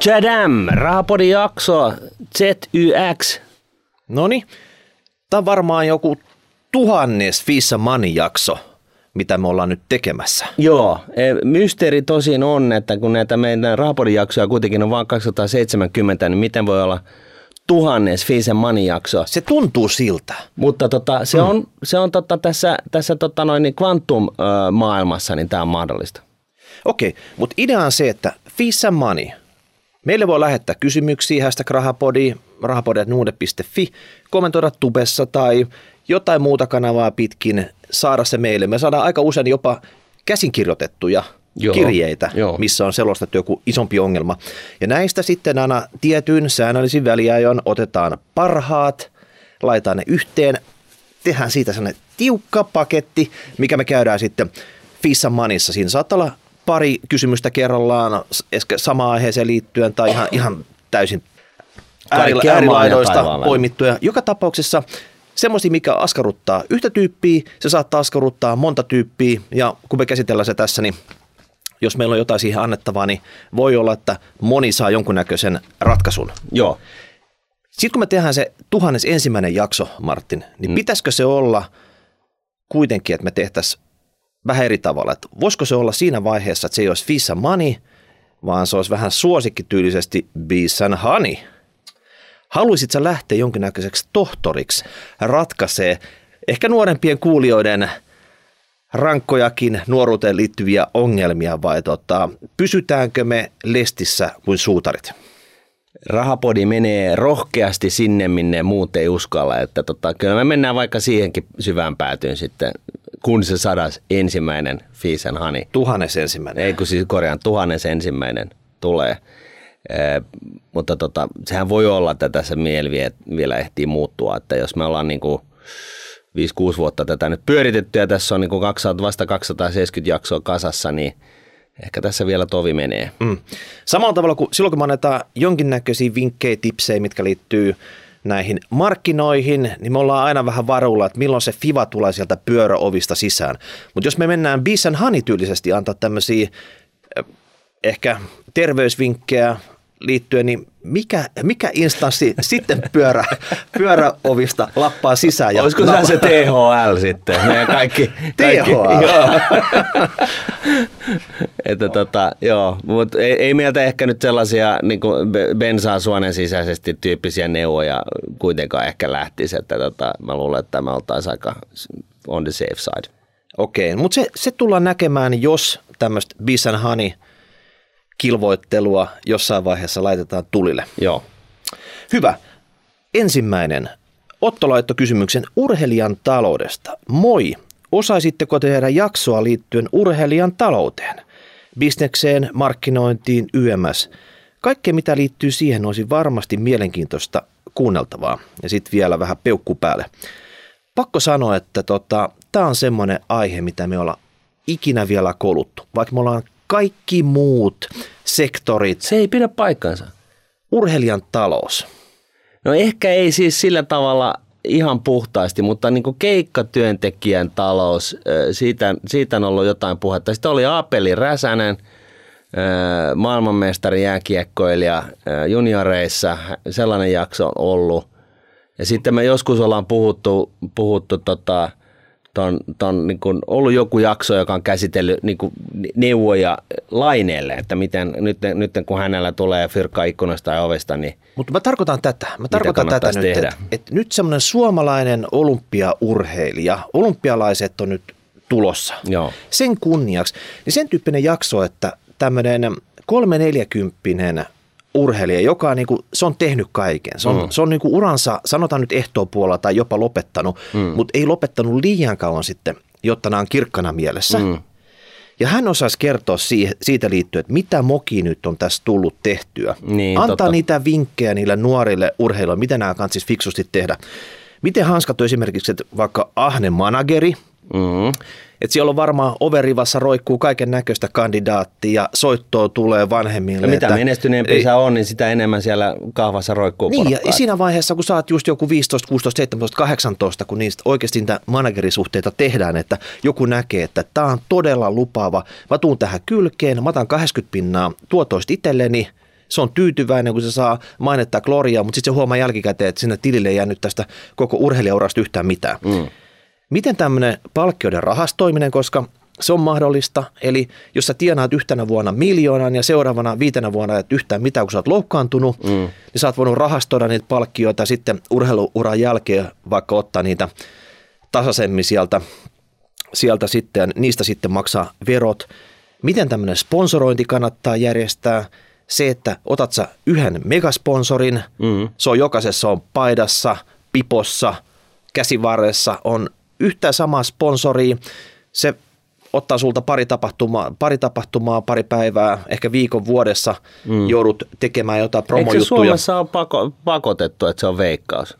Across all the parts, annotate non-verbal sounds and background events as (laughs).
Chadam, Rahapodin jakso ZYX. Noni, tämä on varmaan joku tuhannes Fissa Money jakso, mitä me ollaan nyt tekemässä. Joo, e, mysteeri tosin on, että kun näitä meidän Rahapodin jaksoja kuitenkin on vain 270, niin miten voi olla tuhannes Fisen Money jakso? Se tuntuu siltä. Mutta tota, se on, se on tota, tässä, tässä tota noin, niin Quantum-maailmassa, niin tämä on mahdollista. Okei, mutta idea on se, että Fissa Money. Meille voi lähettää kysymyksiä, hashtag rahapodi, rahapodi.nuude.fi, kommentoida tubessa tai jotain muuta kanavaa pitkin, saada se meille. Me saadaan aika usein jopa käsinkirjoitettuja Joo, kirjeitä, joo. missä on selostettu joku isompi ongelma. Ja näistä sitten aina tietyn säännöllisin väliajoin otetaan parhaat, laitetaan ne yhteen, tehdään siitä sellainen tiukka paketti, mikä me käydään sitten Fissa Manissa. Siinä saattaa olla pari kysymystä kerrallaan samaan aiheeseen liittyen tai ihan, ihan täysin äärilaidoista poimittuja. Joka tapauksessa semmoisia, mikä askarruttaa yhtä tyyppiä, se saattaa askarruttaa monta tyyppiä ja kun me käsitellään se tässä, niin jos meillä on jotain siihen annettavaa, niin voi olla, että moni saa jonkunnäköisen ratkaisun. Joo. Sitten kun me tehdään se tuhannes ensimmäinen jakso, Martin, niin mm. pitäisikö se olla kuitenkin, että me tehtäisiin vähän eri tavalla? Että voisiko se olla siinä vaiheessa, että se ei olisi Fissa Money, vaan se olisi vähän suosikkityylisesti Bees and Honey? Haluaisit lähteä jonkinnäköiseksi tohtoriksi ratkaisee ehkä nuorempien kuulijoiden rankkojakin nuoruuteen liittyviä ongelmia vai tota, pysytäänkö me lestissä kuin suutarit? Rahapodi menee rohkeasti sinne, minne muut ei uskalla. Että tota, kyllä me mennään vaikka siihenkin syvään päätyyn sitten, kun se sadas ensimmäinen Fees and Honey. Tuhannes ensimmäinen. Ei kun siis korjaan, tuhannes ensimmäinen tulee. Ee, mutta tota, sehän voi olla, että tässä mieli vie- vielä ehtii muuttua, että jos me ollaan niin kuin 5-6 vuotta tätä nyt pyöritetty ja tässä on niin kuin 200, vasta 270 jaksoa kasassa, niin ehkä tässä vielä tovi menee. Mm. Samalla tavalla kuin silloin, kun me annetaan jonkinnäköisiä vinkkejä, tipsejä, mitkä liittyy näihin markkinoihin, niin me ollaan aina vähän varulla, että milloin se FIVA tulee sieltä pyöräovista sisään. Mutta jos me mennään Bees and Honey tyylisesti antaa tämmöisiä eh, ehkä terveysvinkkejä liittyen, niin mikä, mikä instanssi (laughs) sitten pyörä, pyöräovista lappaa sisään? Ja Olisiko se se THL sitten? Meidän kaikki, (laughs) kaikki THL. (laughs) joo. että tota, joo, mutta ei, ei meiltä ehkä nyt sellaisia niin bensaa suonen sisäisesti tyyppisiä neuvoja kuitenkaan ehkä lähtisi, että tota, mä luulen, että me oltaisiin aika on the safe side. Okei, mutta se, se tullaan näkemään, jos tämmöistä Bees and Honey kilvoittelua jossain vaiheessa laitetaan tulille. Joo. Hyvä. Ensimmäinen. Otto laittoi kysymyksen urheilijan taloudesta. Moi. Osaisitteko tehdä jaksoa liittyen urheilijan talouteen? Bisnekseen, markkinointiin, YMS. Kaikkea mitä liittyy siihen olisi varmasti mielenkiintoista kuunneltavaa. Ja sitten vielä vähän peukku päälle. Pakko sanoa, että tota, tämä on semmoinen aihe, mitä me ollaan ikinä vielä koluttu. Vaikka me ollaan kaikki muut sektorit, Se ei pidä paikkansa. urheilijan talous. No ehkä ei siis sillä tavalla ihan puhtaasti, mutta niin kuin keikkatyöntekijän talous, siitä, siitä on ollut jotain puhetta. Sitten oli Apeli Räsänen, maailmanmestari jääkiekkoilija junioreissa, sellainen jakso on ollut. Ja sitten me joskus ollaan puhuttu, puhuttu tota, ton, ton, niin kuin ollut joku jakso, joka on käsitellyt niin kuin neuvoja laineelle, että miten nyt, nyt kun hänellä tulee fyrkka ikkunasta ja ovesta, niin Mutta mä tarkoitan tätä. Mä tarkoitan tätä nyt, että et nyt semmoinen suomalainen olympiaurheilija, olympialaiset on nyt tulossa. joo. Sen kunniaksi, niin sen tyyppinen jakso, että tämmöinen kolme neljäkymppinen urheilija, joka on niinku, se on tehnyt kaiken. Se on, mm. se on niinku uransa, sanotaan nyt ehtoopuolella tai jopa lopettanut, mm. mutta ei lopettanut liian kauan sitten, jotta nämä on kirkkana mielessä. Mm. Ja hän osaisi kertoa siitä liittyen, että mitä moki nyt on tässä tullut tehtyä. Niin, Antaa totta. niitä vinkkejä niille nuorille urheilijoille, miten nämä kannattaisi fiksusti tehdä. Miten hanskat esimerkiksi, että vaikka ahne manageri, Mm-hmm. Että siellä on varmaan overivassa roikkuu kaiken näköistä kandidaattia ja soittoa tulee vanhemmille. Ja mitä että- menestyneempi ei- sä on, niin sitä enemmän siellä kahvassa roikkuu Niin, ja siinä vaiheessa, kun sä oot just joku 15, 16, 17, 18, kun niistä oikeasti niitä managerisuhteita tehdään, että joku näkee, että tämä on todella lupaava, mä tuun tähän kylkeen, mä otan 80 pinnaa tuotoista itselleni, se on tyytyväinen, kun se saa mainetta gloriaa, mutta sitten se huomaa jälkikäteen, että sinne tilille ei jäänyt tästä koko urheilijaurasta yhtään mitään. Mm. Miten tämmöinen palkkioiden rahastoiminen, koska se on mahdollista. Eli jos sä tienaat yhtenä vuonna miljoonan ja seuraavana viitenä vuonna et yhtään mitään, kun sä oot loukkaantunut, mm. niin sä oot voinut rahastoida niitä palkkioita sitten urheiluuran jälkeen vaikka ottaa niitä tasaisemmin sieltä, sieltä sitten, niistä sitten maksaa verot. Miten tämmöinen sponsorointi kannattaa järjestää? Se, että otat sä yhden megasponsorin, mm. se on jokaisessa on paidassa, pipossa, käsivarressa on yhtä samaa sponsoria. Se ottaa sulta pari tapahtumaa, pari tapahtumaa, pari päivää, ehkä viikon vuodessa mm. joudut tekemään jotain promojuttuja. Eikö Suomessa ole pako, pakotettu, että se on veikkaus?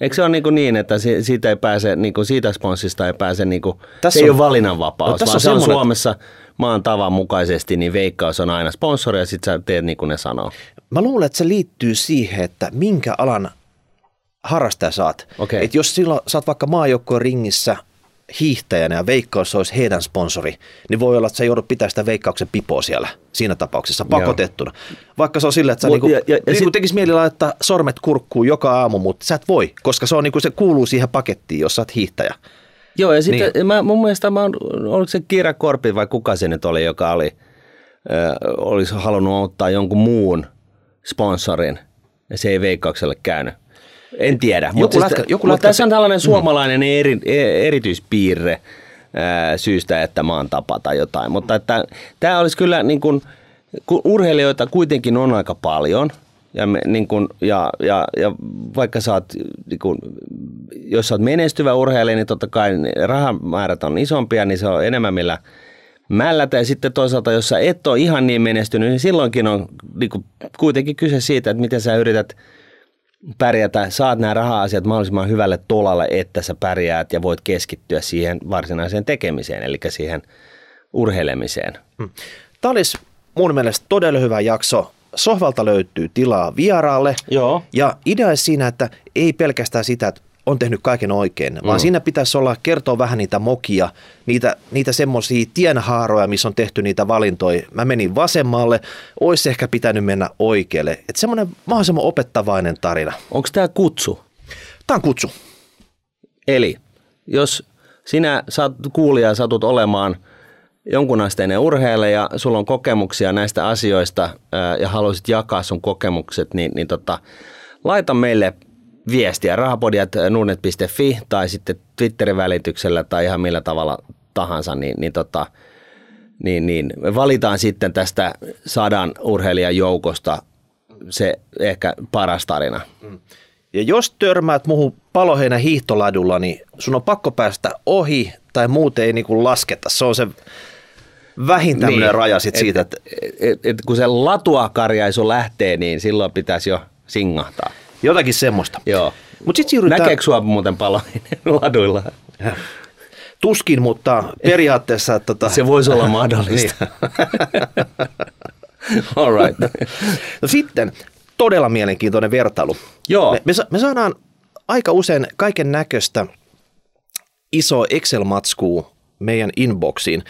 Eikö se ole niin, niin että siitä, ei pääse, niin kuin siitä sponssista ei pääse, niin kuin, tässä se ei on, ole valinnanvapaus, no, tässä vaan on se on Suomessa maan tavan mukaisesti, niin veikkaus on aina sponsori ja sitten sä teet niin kuin ne sanoo. Mä luulen, että se liittyy siihen, että minkä alan harrastaja saat. Okay. Et jos silloin saat vaikka maajoukkojen ringissä hiihtäjänä ja veikkaus olisi heidän sponsori, niin voi olla, että sä joudut pitää sitä veikkauksen pipoa siellä siinä tapauksessa pakotettuna. Joo. Vaikka se on silleen, että sä Mut, niinku, ja, ja, niinku sit... tekisi mieli laittaa sormet kurkkuun joka aamu, mutta sä et voi, koska se, on, niinku, se kuuluu siihen pakettiin, jos sä oot hiihtäjä. Joo, ja sitten niin. mä, mun mielestä mä oon, oliko se Kiira Korpi vai kuka se nyt oli, joka oli, äh, olisi halunnut ottaa jonkun muun sponsorin, ja se ei veikkaukselle käynyt. En tiedä, joku mutta, lätkä, siis, joku mutta tässä on tällainen mm. suomalainen eri, e- erityispiirre ää, syystä, että maan tapa tai jotain. Mutta että, tämä olisi kyllä niin kuin, kun urheilijoita kuitenkin on aika paljon, ja, me, niin kun, ja, ja, ja vaikka sä oot, niin kun, jos sä oot menestyvä urheilija, niin totta kai rahamäärät on isompia, niin se on enemmän millä mällätä. Ja sitten toisaalta, jos sä et ole ihan niin menestynyt, niin silloinkin on niin kun, kuitenkin kyse siitä, että miten sä yrität – pärjätä, saat nämä raha-asiat mahdollisimman hyvälle tolalle, että sä pärjäät ja voit keskittyä siihen varsinaiseen tekemiseen, eli siihen urheilemiseen. Hmm. Tämä olisi mun mielestä todella hyvä jakso. Sohvalta löytyy tilaa vieraalle. Joo. Ja idea siinä, että ei pelkästään sitä, että on tehnyt kaiken oikein, vaan mm. siinä pitäisi olla kertoa vähän niitä mokia, niitä, niitä semmoisia tienhaaroja, missä on tehty niitä valintoja. Mä menin vasemmalle, olisi ehkä pitänyt mennä oikealle. Että semmoinen mahdollisimman opettavainen tarina. Onko tämä kutsu? Tämä on kutsu. Eli jos sinä saat, kuulija satut olemaan jonkunasteinen urheilija, sulla on kokemuksia näistä asioista ja haluaisit jakaa sun kokemukset, niin, niin tota, laita meille viestiä rahapodiat.nunet.fi tai sitten Twitterin välityksellä tai ihan millä tavalla tahansa, niin, niin, tota, niin, niin valitaan sitten tästä sadan urheilijan joukosta se ehkä paras tarina. Mm. Ja jos törmäät muuhun paloheinä hiihtoladulla, niin sun on pakko päästä ohi tai muuten ei niin lasketa. Se on se vähin tämmöinen niin, raja sit et, siitä. Että... Et, et, et, kun se latuakarjaisu lähtee, niin silloin pitäisi jo singahtaa. Jotakin semmoista. Joo. Mut sit siirrytään... Näkeekö sua muuten paloihin (laughs) laduilla? Tuskin, mutta periaatteessa... Tota... Se voisi olla mahdollista. (laughs) Niin. All right. No sitten todella mielenkiintoinen vertailu. Joo. Me, me, me saadaan aika usein kaiken näköistä iso Excel-matskuu meidän inboxiin.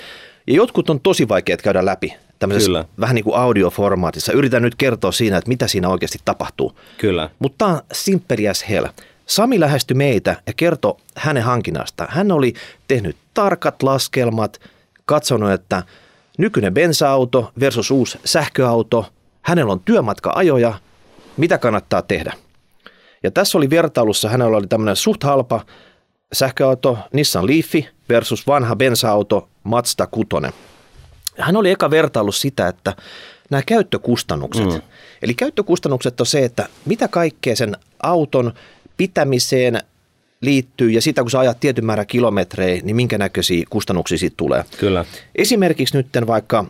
Ja jotkut on tosi vaikeat käydä läpi tämmöisessä Kyllä. vähän niin kuin audioformaatissa. Yritän nyt kertoa siinä, että mitä siinä oikeasti tapahtuu. Kyllä. Mutta tämä on simple as hell. Sami lähestyi meitä ja kertoi hänen hankinnasta. Hän oli tehnyt tarkat laskelmat, katsonut, että nykyinen bensa-auto versus uusi sähköauto, hänellä on työmatka-ajoja, mitä kannattaa tehdä. Ja tässä oli vertailussa, hänellä oli tämmöinen suht halpa sähköauto Nissan Leafi versus vanha bensa-auto Mazda 6 hän oli eka vertailu sitä, että nämä käyttökustannukset. Mm. Eli käyttökustannukset on se, että mitä kaikkea sen auton pitämiseen liittyy ja sitä kun sä ajat tietyn määrän kilometrejä, niin minkä näköisiä kustannuksia siitä tulee. Kyllä. Esimerkiksi nyt vaikka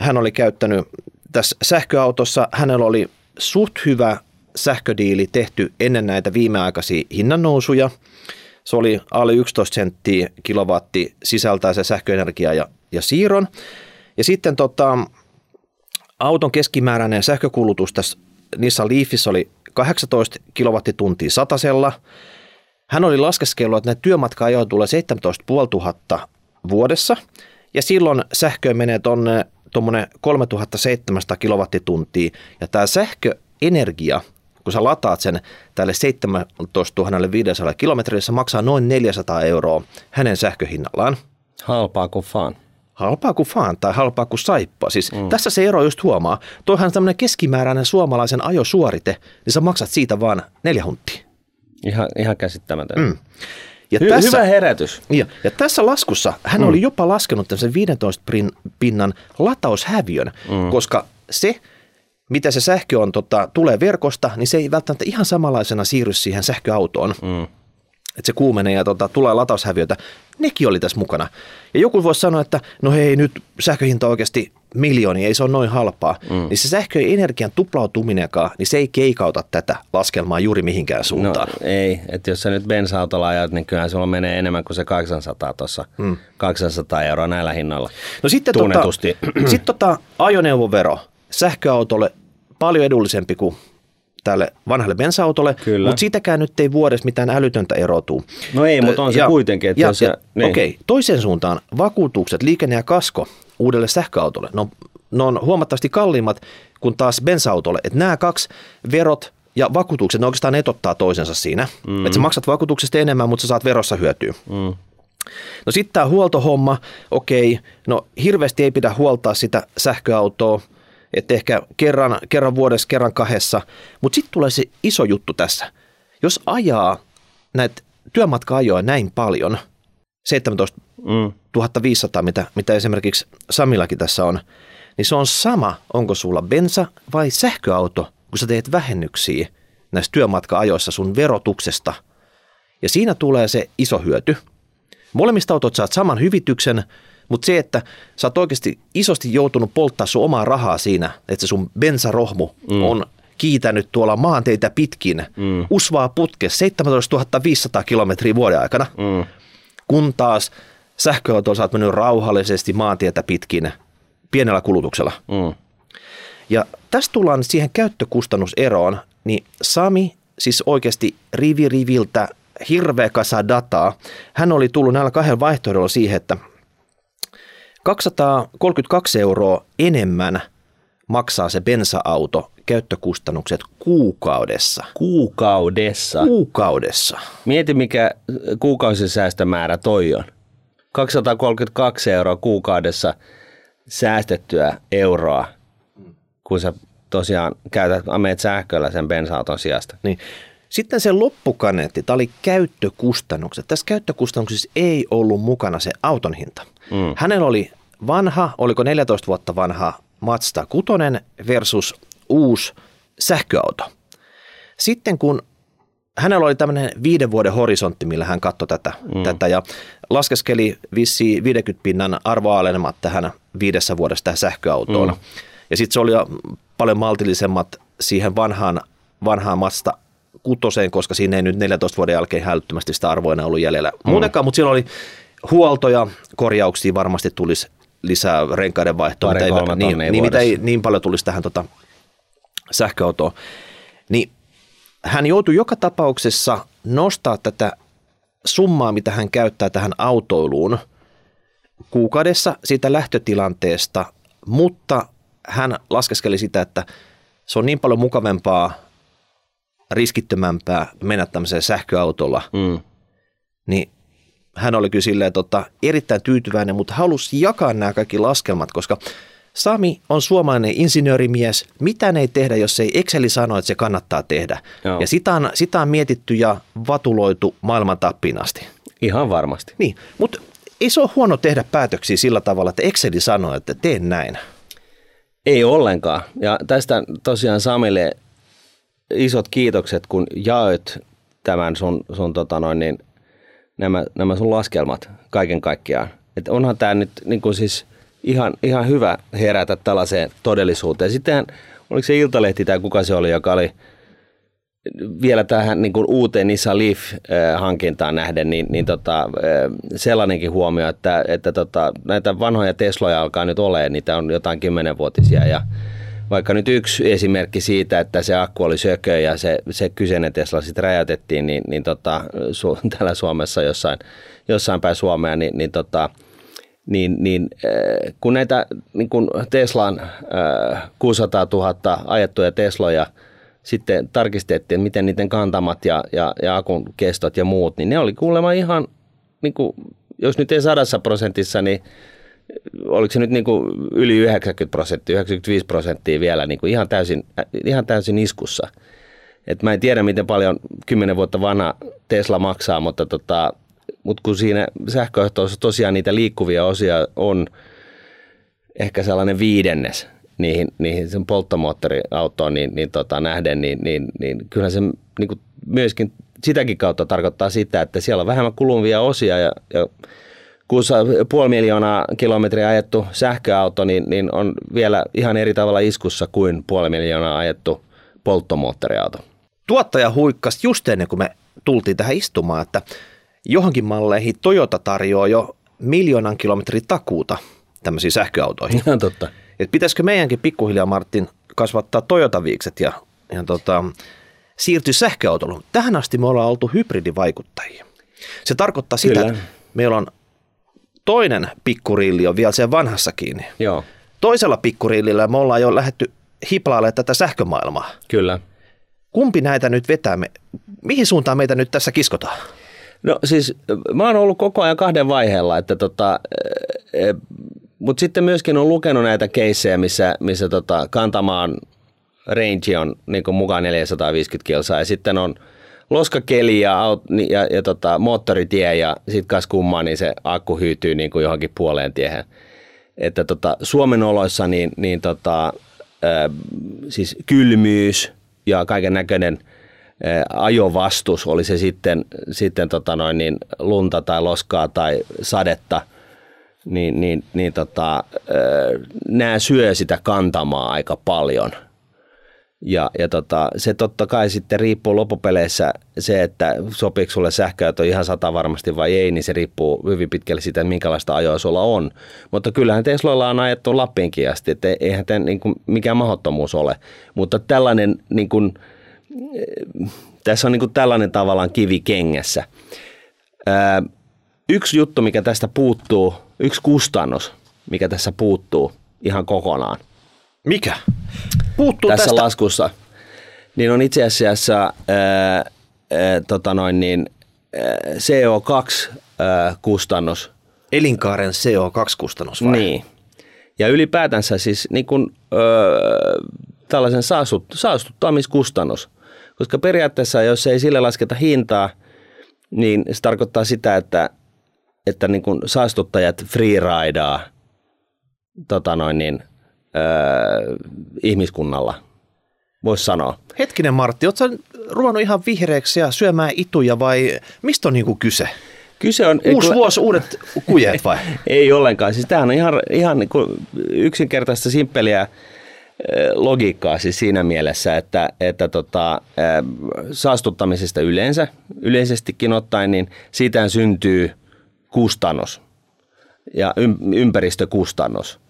hän oli käyttänyt tässä sähköautossa, hänellä oli suht hyvä sähködiili tehty ennen näitä viimeaikaisia hinnannousuja. Se oli alle 11 senttiä kilowatti sisältää se sähköenergia ja, ja siirron. Ja sitten tota, auton keskimääräinen sähkökulutus tässä Nissan Leafissä oli 18 kilowattituntia satasella. Hän oli laskeskellut, että ne työmatka-ajoja tulee 17 500 vuodessa. Ja silloin sähkö menee tuonne tuommoinen 3700 kilowattituntia ja tämä sähköenergia, kun sä lataat sen tälle 17 500 kilometrille, se maksaa noin 400 euroa hänen sähköhinnallaan. Halpaa kuin fan. Halpaa kuin faan tai halpaa kuin saippua. Siis mm. tässä se ero just huomaa. Toihan tämmöinen keskimääräinen suomalaisen ajosuorite, niin sä maksat siitä vaan neljä hunttia. Ihan, ihan käsittämätön. Mm. Ja Hy- tässä, hyvä herätys. Ja, ja tässä laskussa hän mm. oli jopa laskenut sen 15 pinnan lataushäviön, mm. koska se, mitä se sähkö on, tota, tulee verkosta, niin se ei välttämättä ihan samanlaisena siirry siihen sähköautoon. Mm että se kuumenee ja tota, tulee lataushäviötä, nekin oli tässä mukana. Ja joku voisi sanoa, että no hei nyt sähköhinta oikeasti miljooni, ei se ole noin halpaa. Mm. Niin se sähköenergian tuplautuminenkaan, niin se ei keikauta tätä laskelmaa juuri mihinkään suuntaan. No ei, että jos sä nyt bensa-autolla ajat, niin kyllähän sulla menee enemmän kuin se 800 tuossa. Mm. 800 euroa näillä hinnoilla. No sitten tota, (clears throat) sit tota ajoneuvovero sähköautolle paljon edullisempi kuin tälle vanhalle bensa-autolle, Kyllä. mutta siitäkään nyt ei vuodessa mitään älytöntä erotuu. No ei, mutta on se ja, kuitenkin. Että ja, se, ja, niin. Okei, okay. toisen suuntaan vakuutukset, liikenne ja kasko uudelle sähköautolle, no, ne on huomattavasti kalliimmat kuin taas bensa-autolle. Että nämä kaksi verot ja vakuutukset, ne oikeastaan etottaa toisensa siinä. Mm. Että sä maksat vakuutuksesta enemmän, mutta sä saat verossa hyötyä. Mm. No sitten tämä huoltohomma, okei, no hirveästi ei pidä huoltaa sitä sähköautoa, että ehkä kerran, kerran vuodessa, kerran kahdessa. Mutta sitten tulee se iso juttu tässä. Jos ajaa näitä työmatka-ajoja näin paljon, 17 500, mitä, mitä esimerkiksi Samillakin tässä on, niin se on sama, onko sulla bensa vai sähköauto, kun sä teet vähennyksiä näissä työmatka-ajoissa sun verotuksesta. Ja siinä tulee se iso hyöty. Molemmista autot saat saman hyvityksen, mutta se, että sä oot oikeasti isosti joutunut polttaa sun omaa rahaa siinä, että se sun bensarohmu mm. on kiitänyt tuolla maanteitä pitkin mm. usvaa putke 17 500 kilometriä vuoden aikana, mm. kun taas sähköauto sä oot mennyt rauhallisesti maantietä pitkin pienellä kulutuksella. Mm. Ja tästä tullaan siihen käyttökustannuseroon, niin Sami siis oikeasti rivi riviltä hirveä kasa dataa. Hän oli tullut näillä kahdella vaihtoehdolla siihen, että – 232 euroa enemmän maksaa se bensa-auto käyttökustannukset kuukaudessa. Kuukaudessa? Kuukaudessa. Mieti, mikä kuukausisäästömäärä toi on. 232 euroa kuukaudessa säästettyä euroa, kun sä tosiaan käytät, menet sähköllä sen bensa-auton sijasta. Niin. Sitten se loppukaneetti, tämä oli käyttökustannukset. Tässä käyttökustannuksissa ei ollut mukana se auton hinta. Mm. Hänellä oli vanha, oliko 14 vuotta vanha Mazda 6 versus uusi sähköauto. Sitten kun hänellä oli tämmöinen viiden vuoden horisontti, millä hän katsoi tätä, mm. tätä ja laskeskeli vissi 50 pinnan arvoalenemat tähän viidessä vuodessa tähän sähköautoon. Mm. Ja sitten se oli paljon maltillisemmat siihen vanhaan, vanhaan Mazda kutoseen, koska siinä ei nyt 14 vuoden jälkeen hälyttömästi sitä arvoa enää ollut jäljellä mm. muutenkaan, mutta siellä oli huoltoja, korjauksia varmasti tulisi lisää renkaiden vaihtoa, mitä, ei, niin, niin, mitä ei niin paljon tulisi tähän tota, sähköautoon. Niin hän joutui joka tapauksessa nostaa tätä summaa, mitä hän käyttää tähän autoiluun kuukaudessa siitä lähtötilanteesta, mutta hän laskeskeli sitä, että se on niin paljon mukavempaa, riskittömämpää mennä tämmöiseen sähköautolla, mm. niin hän oli kyllä silleen, tota, erittäin tyytyväinen, mutta halusi jakaa nämä kaikki laskelmat, koska Sami on suomalainen insinöörimies. Mitä ei tehdä, jos ei Exceli sano, että se kannattaa tehdä? Joo. Ja sitä on, sitä on mietitty ja vatuloitu maailman tappiin asti. Ihan varmasti. Niin, mutta ei se ole huono tehdä päätöksiä sillä tavalla, että Exceli sanoo, että teen näin. Ei ollenkaan. Ja tästä tosiaan Samille isot kiitokset, kun jaoit tämän sun, sun tota noin, niin nämä, nämä sun laskelmat kaiken kaikkiaan. Että onhan tämä nyt niin kuin siis ihan, ihan hyvä herätä tällaiseen todellisuuteen. Sitten oliko se Iltalehti tai kuka se oli, joka oli vielä tähän niin kuin uuteen Nissan Leaf-hankintaan nähden, niin, niin tota, sellainenkin huomio, että, että tota, näitä vanhoja Tesloja alkaa nyt olemaan, niitä on jotain kymmenenvuotisia ja vaikka nyt yksi esimerkki siitä, että se akku oli sökö ja se, se kyseinen Tesla sitten räjäytettiin, niin, niin tota, su, (laughs) täällä Suomessa jossain, jossain päin Suomea, niin, niin tota, niin, niin kun näitä niin kun Teslan 600 000 ajettuja Tesloja sitten tarkistettiin, miten niiden kantamat ja, ja, ja akun kestot ja muut, niin ne oli kuulemma ihan, niin kuin, jos nyt ei sadassa prosentissa, niin oliko se nyt niin kuin yli 90 prosenttia, 95 prosenttia vielä niin kuin ihan, täysin, ihan täysin iskussa. Et mä en tiedä, miten paljon 10 vuotta vanha Tesla maksaa, mutta, tota, mutta kun siinä sähköautoissa tosiaan niitä liikkuvia osia on ehkä sellainen viidennes niihin, niihin sen polttomoottoriautoon niin, niin tota, nähden, niin, niin, niin kyllä se niin kuin myöskin sitäkin kautta tarkoittaa sitä, että siellä on vähemmän kuluvia osia ja, ja kun puoli miljoonaa kilometriä ajettu sähköauto, niin, niin on vielä ihan eri tavalla iskussa kuin puoli miljoonaa ajettu polttomoottoriauto. Tuottaja huikkasi just ennen kuin me tultiin tähän istumaan, että johonkin malleihin Toyota tarjoaa jo miljoonan kilometrin takuuta tämmöisiin sähköautoihin. Ihan totta. Et pitäisikö meidänkin pikkuhiljaa, Martin, kasvattaa Toyota-viikset ja, ja tota, siirtyä sähköautoon. Tähän asti me ollaan oltu hybridivaikuttajia. Se tarkoittaa sitä, Kyllä. että meillä on toinen pikkurilli on vielä siellä vanhassa kiinni. Joo. Toisella pikkurillillä me ollaan jo lähetty hiplaalle tätä sähkömaailmaa. Kyllä. Kumpi näitä nyt vetää? Me, mihin suuntaan meitä nyt tässä kiskotaan? No siis mä oon ollut koko ajan kahden vaiheella, että tota, mutta sitten myöskin on lukenut näitä keissejä, missä, missä tota, kantamaan range on niin mukaan 450 kilsaa ja sitten on loskakeli ja, ja, ja tota, moottoritie ja sitten kas kummaa, niin se akku hyytyy niin kuin johonkin puoleen tiehen. Että tota, Suomen oloissa niin, niin tota, ä, siis kylmyys ja kaiken näköinen ajovastus, oli se sitten, sitten tota noin, niin lunta tai loskaa tai sadetta – niin, niin, niin tota, nämä syö sitä kantamaa aika paljon. Ja, ja tota, se totta kai sitten riippuu loppupeleissä se, että sopiiko sulle sähköauto ihan sata varmasti vai ei, niin se riippuu hyvin pitkälle siitä, minkälaista ajoa sulla on. Mutta kyllähän Tesloilla on ajettu Lappiinkin asti, että eihän tämä niin kuin, mikään mahdottomuus ole. Mutta tällainen, niin kuin, tässä on niin kuin tällainen tavallaan kivi kengessä. Ää, yksi juttu, mikä tästä puuttuu, yksi kustannus, mikä tässä puuttuu ihan kokonaan. Mikä? Puuttuu tässä tästä? laskussa. Niin on itse asiassa ää, ää, tota noin niin, CO2-kustannus. Elinkaaren CO2-kustannus vai? Niin. Ja ylipäätänsä siis niin kun, öö, tällaisen saastut, saastuttamiskustannus. Koska periaatteessa, jos ei sille lasketa hintaa, niin se tarkoittaa sitä, että että niin kuin saastuttajat freeridaa tota noin niin, öö, ihmiskunnalla, voisi sanoa. Hetkinen Martti, ootko ruvennut ihan vihreäksi ja syömään ituja vai mistä on niin kuin kyse? Kyse on... Uusi kyllä, vuosi, uudet kujet vai? (laughs) ei ollenkaan. Siis tämähän on ihan, ihan niin kuin yksinkertaista, simppeliä logiikkaa siis siinä mielessä, että, että tota, saastuttamisesta yleensä, yleisestikin ottaen, niin siitä syntyy – kustannus ja ympäristökustannus.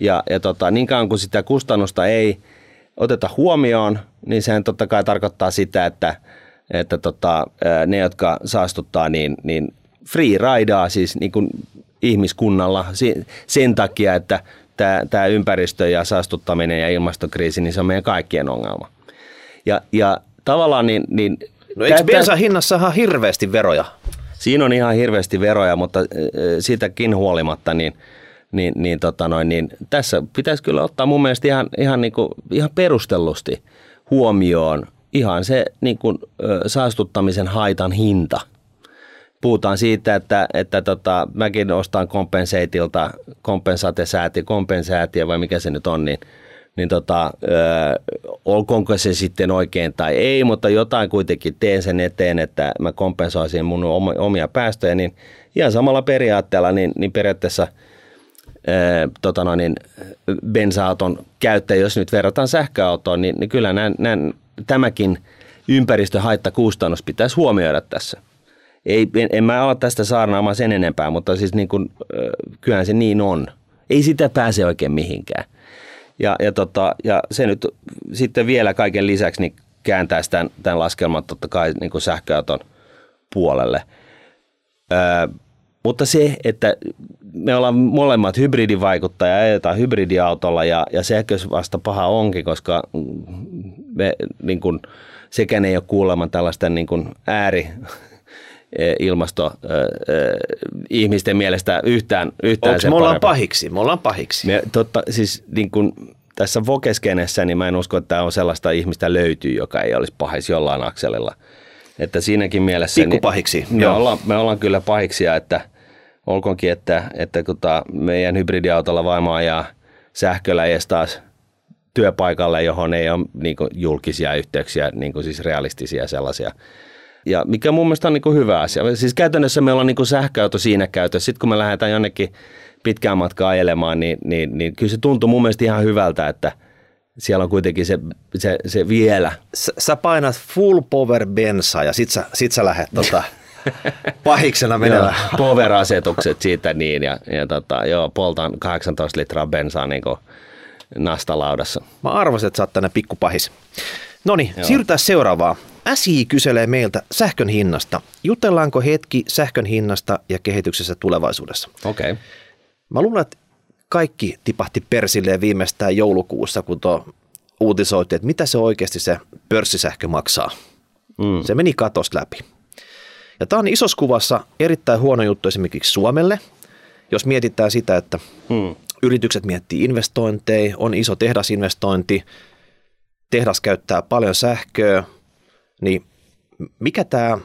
Ja, ja tota, niin kauan kuin sitä kustannusta ei oteta huomioon, niin sehän totta kai tarkoittaa sitä, että, että tota, ne, jotka saastuttaa, niin, niin free rideaa siis niin kuin ihmiskunnalla sen takia, että tämä, tämä ympäristö ja saastuttaminen ja ilmastokriisi, niin se on meidän kaikkien ongelma. Ja, ja tavallaan niin... niin no eikö bensan hinnassahan hirveästi veroja? Siinä on ihan hirveästi veroja, mutta siitäkin huolimatta, niin, niin, niin, tota noin, niin tässä pitäisi kyllä ottaa mun mielestä ihan, ihan, niin kuin, ihan perustellusti huomioon ihan se niin kuin, saastuttamisen haitan hinta. Puhutaan siitä, että, että tota, mäkin ostan kompenseitilta, kompensatesääti, kompensäätiä vai mikä se nyt on, niin – niin tota, ö, olkoonko se sitten oikein tai ei, mutta jotain kuitenkin teen sen eteen, että mä kompensoisin mun omia päästöjä, niin ihan samalla periaatteella, niin, niin periaatteessa tota no, niin, bensa-auton käyttäjä, jos nyt verrataan sähköautoon, niin, niin kyllä näin, näin, tämäkin ympäristöhaittakustannus pitäisi huomioida tässä. Ei, en, en mä ala tästä saarnaamaan sen enempää, mutta siis niin kuin, kyllähän se niin on. Ei sitä pääse oikein mihinkään. Ja, ja, tota, ja se nyt sitten vielä kaiken lisäksi niin kääntäisi tämän, tämän laskelman totta kai niin kuin sähköauton puolelle. Öö, Mutta se, että me ollaan molemmat hybridivaikuttajia, ajetaan hybridiautolla ja, ja sekä vasta paha onkin, koska me, niin kuin, sekään ei ole kuulemma tällaista niin kuin ääri ilmasto ihmisten mielestä yhtään, yhtään Onko me ollaan parempi. pahiksi? Me ollaan pahiksi. Me, totta, siis niin kuin, tässä Vokeskenessä, niin mä en usko, että on sellaista ihmistä löytyy, joka ei olisi pahis jollain akselilla. Että siinäkin mielessä... Pikkupahiksi. Niin, me, ollaan, me ollaan kyllä pahiksia, että olkoonkin, että, että tota, meidän hybridiautolla vaimo ajaa sähköllä edes taas työpaikalle, johon ei ole niin kuin, julkisia yhteyksiä, niin kuin, siis realistisia sellaisia. Ja mikä mun mielestä on niin kuin, hyvä asia. Siis käytännössä meillä on niin kuin, sähköauto siinä käytössä. Sitten kun me lähdetään jonnekin pitkään matkaa ajelemaan, niin, niin, niin kyllä se tuntuu mun mielestä ihan hyvältä, että siellä on kuitenkin se, se, se vielä. Sä, sä painat full power bensaa ja sit sä, sit sä lähdet tota, (laughs) pahiksena menemään. power-asetukset siitä niin ja, ja tota, joo, poltan 18 litraa bensaa niin nastalaudassa. Mä arvasin, että sä oot tänne pikkupahis. No niin, siirrytään seuraavaan. SI kyselee meiltä sähkön hinnasta. Jutellaanko hetki sähkön hinnasta ja kehityksessä tulevaisuudessa? Okei. Okay. Mä luulen, että kaikki tipahti persilleen viimeistään joulukuussa, kun tuo uutisoitiin, että mitä se oikeasti se pörssisähkö maksaa. Mm. Se meni katosta läpi. Ja tämä on isossa kuvassa erittäin huono juttu esimerkiksi Suomelle, jos mietitään sitä, että mm. yritykset miettii investointeja, on iso tehdasinvestointi, tehdas käyttää paljon sähköä, niin mikä tämä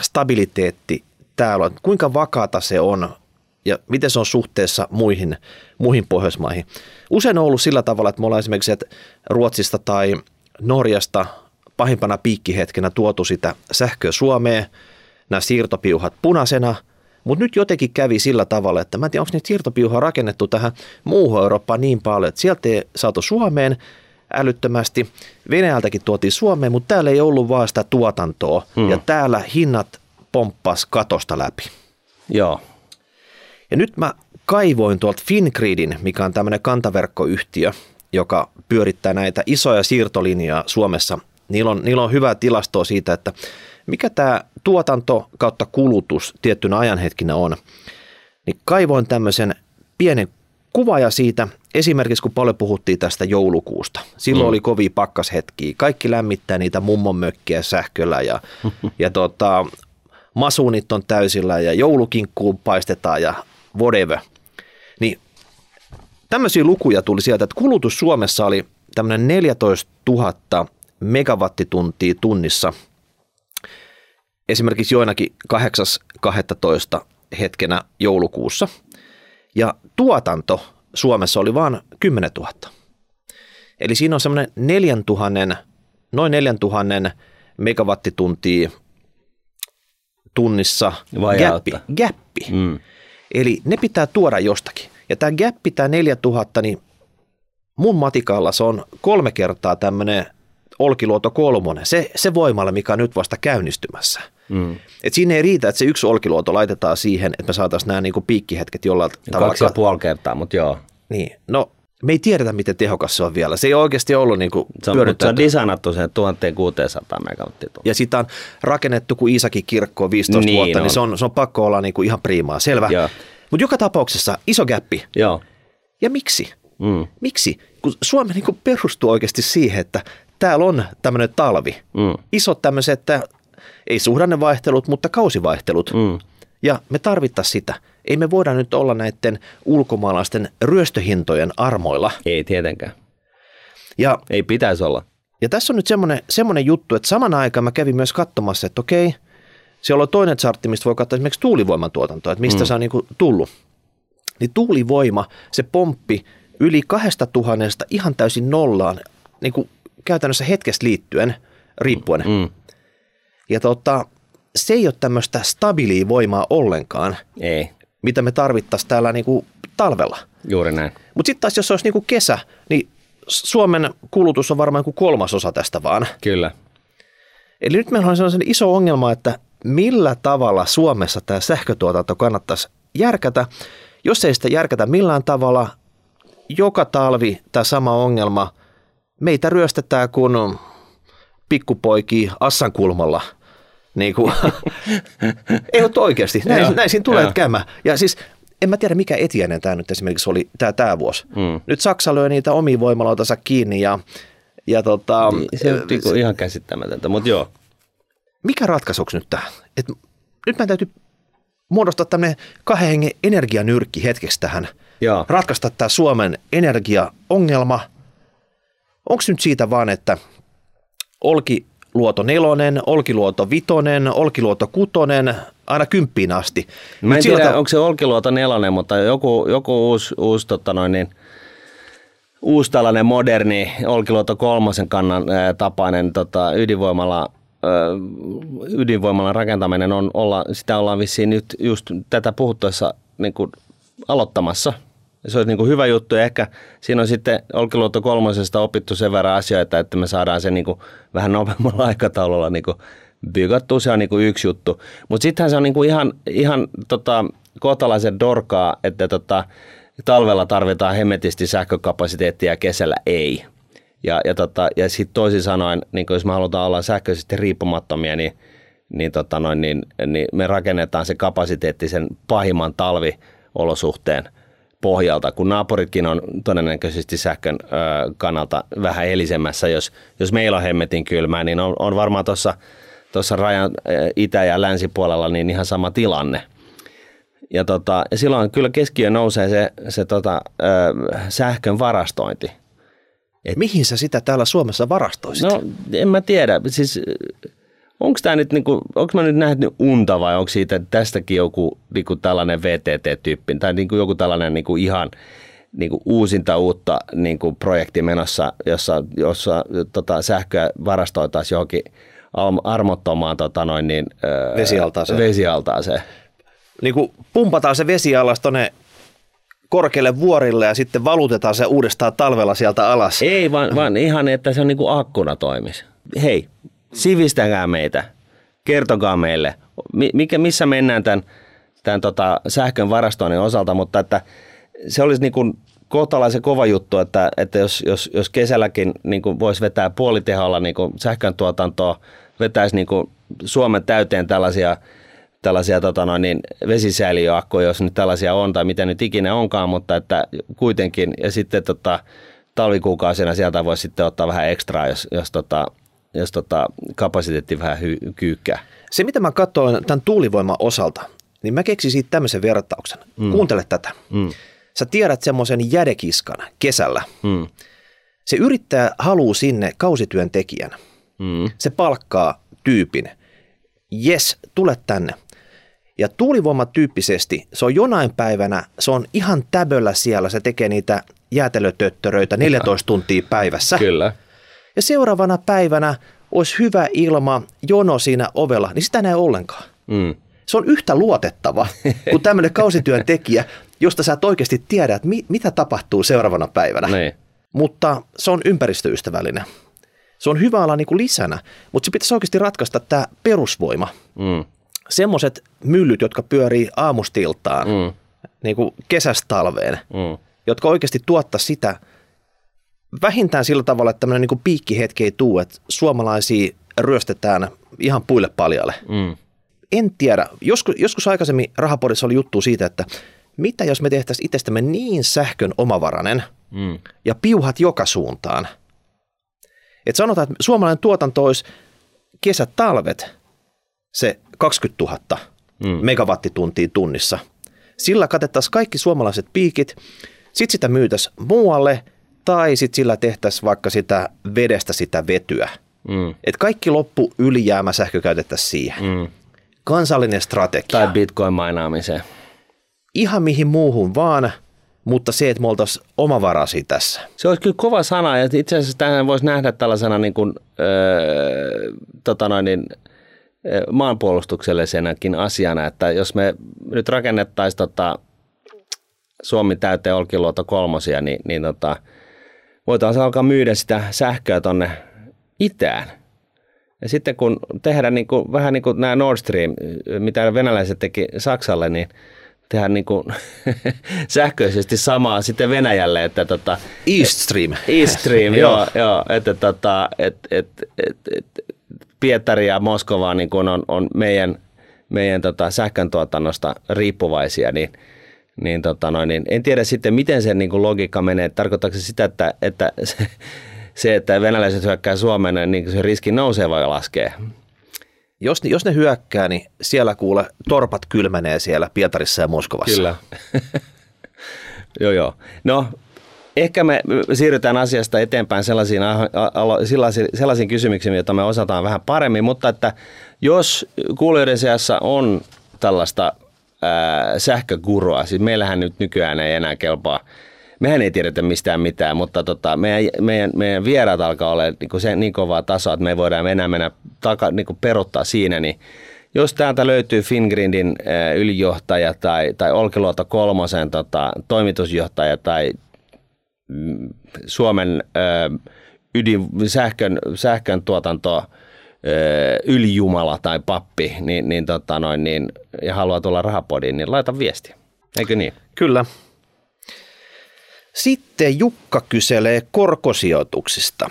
stabiliteetti täällä on, kuinka vakaata se on ja miten se on suhteessa muihin, muihin Pohjoismaihin. Usein on ollut sillä tavalla, että me ollaan esimerkiksi että Ruotsista tai Norjasta pahimpana piikkihetkenä tuotu sitä sähköä Suomeen, nämä siirtopiuhat punaisena, mutta nyt jotenkin kävi sillä tavalla, että mä en tiedä, onko niitä siirtopiuhaa rakennettu tähän muuhun Eurooppaan niin paljon, että sieltä ei saatu Suomeen älyttömästi. Venäjältäkin tuotiin Suomeen, mutta täällä ei ollut vaan sitä tuotantoa hmm. ja täällä hinnat pomppas katosta läpi. Joo, ja nyt mä kaivoin tuolta Fingridin, mikä on tämmöinen kantaverkkoyhtiö, joka pyörittää näitä isoja siirtolinjaa Suomessa. Niillä on, niillä on hyvää tilastoa siitä, että mikä tämä tuotanto kautta kulutus tiettynä ajanhetkinä on. Niin kaivoin tämmöisen pienen kuvaja siitä, esimerkiksi kun paljon puhuttiin tästä joulukuusta. Silloin mm. oli kovia pakkashetkiä. Kaikki lämmittää niitä mummon mökkiä sähköllä ja, (laughs) ja tota, masuunit on täysillä ja joulukinkkuun paistetaan ja whatever. Niin tämmöisiä lukuja tuli sieltä, että kulutus Suomessa oli tämmöinen 14 000 megawattituntia tunnissa. Esimerkiksi joinakin 8.12. hetkenä joulukuussa. Ja tuotanto Suomessa oli vain 10 000. Eli siinä on semmoinen 4000, noin 4000 megawattituntia tunnissa gappi. gappi. Mm. Eli ne pitää tuoda jostakin. Ja tämä gappi, tämä 4000, niin mun matikalla se on kolme kertaa tämmöinen Olkiluoto kolmonen, se, se voimalla, mikä on nyt vasta käynnistymässä. Mm. Et siinä ei riitä, että se yksi Olkiluoto laitetaan siihen, että me saataisiin nämä niinku piikkihetket jollain tavalla. Kaksi ja puoli kertaa, mutta joo. Niin, no me ei tiedetä, miten tehokas se on vielä. Se ei oikeasti ollut niin kuin se on, se on designattu sen 1600 megawattia. Ja sitä on rakennettu kuin Iisakin kirkko 15 niin vuotta, niin on. niin se on, se on pakko olla niin kuin ihan priimaa, selvä. Mutta joka tapauksessa iso gappi. Joo. Ja miksi? Mm. Miksi? Kun Suomi niin kuin perustuu oikeasti siihen, että täällä on tämmöinen talvi. Mm. Isot tämmöiset, ei suhdannevaihtelut, mutta kausivaihtelut. Mm. Ja me tarvittaisiin sitä. Ei me voida nyt olla näiden ulkomaalaisten ryöstöhintojen armoilla. Ei tietenkään. Ja, ei pitäisi olla. Ja tässä on nyt semmoinen, semmoinen juttu, että saman aikaan mä kävin myös katsomassa, että okei, siellä on toinen chartti, mistä voi katsoa esimerkiksi tuulivoiman tuotantoa, että mistä mm. se on niin kuin tullut. Niin tuulivoima, se pomppi yli kahdesta tuhannesta ihan täysin nollaan, niin kuin käytännössä hetkestä liittyen, riippuen. Mm. Ja tota, se ei ole tämmöistä stabiilia voimaa ollenkaan. Ei. Mitä me tarvittaisiin täällä niin kuin talvella. Juuri näin. Mutta sitten taas, jos olisi niin kuin kesä, niin Suomen kulutus on varmaan kuin kolmasosa tästä vaan. Kyllä. Eli nyt meillä on sellainen iso ongelma, että millä tavalla Suomessa tämä sähkötuotanto kannattaisi järkätä. Jos ei sitä järkätä millään tavalla, joka talvi tämä sama ongelma, meitä ryöstetään kuin pikkupoikia Assan kulmalla (laughs) – Niin kuin, ei ole oikeasti, näin, näin siinä tulee Joo. käymään. Ja siis en mä tiedä mikä etiäinen tämä nyt esimerkiksi oli tämä, tämä vuosi. Mm. Nyt Saksa löi niitä omia voimaloitansa kiinni ja, ja tota, Se on niinku ihan käsittämätöntä, mutta joo. mikä ratkaisuksi nyt tämä? Et nyt meidän täytyy muodostaa tämmöinen kahden hengen energianyrkki hetkeksi tähän. Joo. Ratkaista tämä Suomen energiaongelma. Onko nyt siitä vaan, että Olkiluoto nelonen, Olkiluoto vitonen, Olkiluoto kutonen, aina kymppiin asti. Mä en tiedä, tav- onko se Olkiluoto nelonen, mutta joku, joku uusi, uusi, tota noin, niin, uusi tällainen moderni Olkiluoto kolmosen kannan ää, tapainen tota, ydinvoimala, ää, ydinvoimalan rakentaminen on olla, sitä ollaan vissiin nyt just tätä puhuttaessa niin kuin aloittamassa. Se olisi niin kuin hyvä juttu ja ehkä siinä on sitten Olkiluoto kolmosesta opittu sen verran asioita, että me saadaan se niin kuin vähän nopeammalla (laughs) aikataululla niin kuin bykattua, se on niin kuin yksi juttu. Mutta sittenhän se on niin kuin ihan, ihan tota, kohtalaisen dorkaa, että tota, talvella tarvitaan hemmetisti sähkökapasiteettia ja kesällä ei. Ja, ja, tota, ja sitten toisin sanoen, niin jos me halutaan olla sähköisesti riippumattomia, niin, niin, tota noin, niin, niin me rakennetaan se kapasiteetti sen pahimman talviolosuhteen pohjalta, kun naapuritkin on todennäköisesti sähkön ö, kannalta vähän elisemmässä. Jos, jos meillä on hemmetin kylmää, niin on, on varmaan tuossa tuossa rajan itä- ja länsipuolella niin ihan sama tilanne. Ja, tota, ja silloin kyllä keskiö nousee se, se tota, ö, sähkön varastointi. Mihin sä sitä täällä Suomessa varastoisit? No en mä tiedä, siis onko tämä nyt niinku, onko mä nyt nähnyt unta vai onko siitä tästäkin joku niinku tällainen VTT-tyyppi tai niinku joku tällainen niinku ihan niinku uusinta uutta niinku projekti menossa, jossa, jossa tota, sähköä varastoitaisiin johonkin armottomaan tota noin niin, öö, Vesialtaaseen. vesialtaaseen. Niin kuin pumpataan se vesi alas tonne korkealle vuorille ja sitten valutetaan se uudestaan talvella sieltä alas. Ei, vaan, vaan ihan, että se on niin kuin akkuna toimisi. Hei, sivistäkää meitä. Kertokaa meille, mi- mikä, missä mennään tämän, tämän tota sähkön varastoinnin osalta, mutta että se olisi niin kuin kohtalaisen kova juttu, että, että jos, jos, jos kesälläkin niin kuin voisi vetää puoliteholla niin kuin sähkön tuotantoa, vetäisi niin kuin Suomen täyteen tällaisia tällaisia tota noin, niin vesisäiliöakkuja, jos nyt tällaisia on tai mitä nyt ikinä onkaan, mutta että kuitenkin ja sitten tota, talvikuukausina sieltä voisi sitten ottaa vähän ekstraa, jos, jos, tota, jos tota, kapasiteetti vähän hy- kyykkää. Se, mitä mä katsoin tämän tuulivoiman osalta, niin mä keksin siitä tämmöisen vertauksen. Mm. Kuuntele tätä. Mm. Sä tiedät semmoisen jädekiskan kesällä. Mm. Se yrittäjä haluaa sinne kausityöntekijän. Mm. Se palkkaa tyypin. Jes, tule tänne. Ja tuulivoimatyyppisesti se on jonain päivänä, se on ihan täböllä siellä, se tekee niitä jäätelötöttöröitä (laughs) 14 tuntia päivässä. Kyllä. Ja seuraavana päivänä olisi hyvä ilma, jono siinä ovella, niin sitä näe ollenkaan. Mm. Se on yhtä luotettava kuin tämmöinen kausityöntekijä, josta sä et oikeasti tiedä, että mi- mitä tapahtuu seuraavana päivänä. Niin. Mutta se on ympäristöystävällinen. Se on hyvä olla niin kuin lisänä, mutta se pitäisi oikeasti ratkaista tämä perusvoima. Mm. Semmoiset myllyt, jotka pyörii aamustiltaan, Mm. niin kuin kesästä talveen, Mm. jotka oikeasti tuottaa sitä vähintään sillä tavalla, että tämmöinen niin piikkihetki ei tule, että suomalaisia ryöstetään ihan puille paljalle. Mm. En tiedä. Joskus, joskus aikaisemmin Rahapodissa oli juttu siitä, että mitä jos me tehtäisiin itsestämme niin sähkön omavarainen Mm. ja piuhat joka suuntaan. Et sanotaan, että suomalainen tuotanto olisi kesät, talvet se 20 000 Mm. megawattituntia tunnissa. Sillä katettaisiin kaikki suomalaiset piikit, sitten sitä myytäisiin muualle tai sitten sillä tehtäisiin vaikka sitä vedestä sitä vetyä. Mm. Et kaikki loppu ylijäämä sähkö käytettäisiin siihen. Mm. Kansallinen strategia. Tai bitcoin-mainaamiseen. Ihan mihin muuhun vaan, mutta se, että me oltaisiin omavaraisia tässä. Se olisi kyllä kova sana ja itse asiassa tähän voisi nähdä tällaisena niin kuin, öö, tota noin, niin, öö, maanpuolustuksellisenakin asiana, että jos me nyt rakennettaisiin tota, Suomi täyteen Olkiluoto kolmosia, niin, niin tota, voitaisiin alkaa myydä sitä sähköä tonne itään. Ja sitten kun tehdään niin kuin, vähän niin kuin nämä Nord Stream, mitä venäläiset teki Saksalle, niin tehdään niin kuin (laughs) sähköisesti samaa sitten Venäjälle, että tota, East Stream. East Stream, (laughs) Joo. joo, joo, että tota, et, et, et, et, Pietari ja Moskova niin kun on, on meidän, meidän tota, sähköntuotannosta riippuvaisia, niin, niin, tota noin, niin en tiedä sitten, miten se niin logiikka menee. Tarkoittaako se sitä, että, että se, se, että venäläiset hyökkää Suomeen, niin se riski nousee vai laskee? Jos, jos ne hyökkää, niin siellä kuule torpat kylmenee siellä Pietarissa ja Moskovassa. Kyllä. (laughs) joo, joo. No, ehkä me siirrytään asiasta eteenpäin sellaisiin, sellaisiin, sellaisiin kysymyksiin, joita me osataan vähän paremmin, mutta että jos kuulijoiden seassa on tällaista ää, sähkögurua, siis meillähän nyt nykyään ei enää kelpaa. Mehän ei tiedetä mistään mitään, mutta tota, meidän, meidän, meidän vieraat alkaa olla niin, se, niin kovaa tasoa, että me voidaan enää mennä taka, niin perottaa siinä, niin jos täältä löytyy Fingrindin äh, ylijohtaja tai, tai Olkiluoto kolmosen tota, toimitusjohtaja tai mm, Suomen äh, ydin, sähkön, sähkön tuotanto äh, ylijumala tai pappi, niin, niin, tota noin, niin, ja haluaa tulla rahapodiin, niin laita viesti. Eikö niin? Kyllä. Sitten Jukka kyselee korkosijoituksista.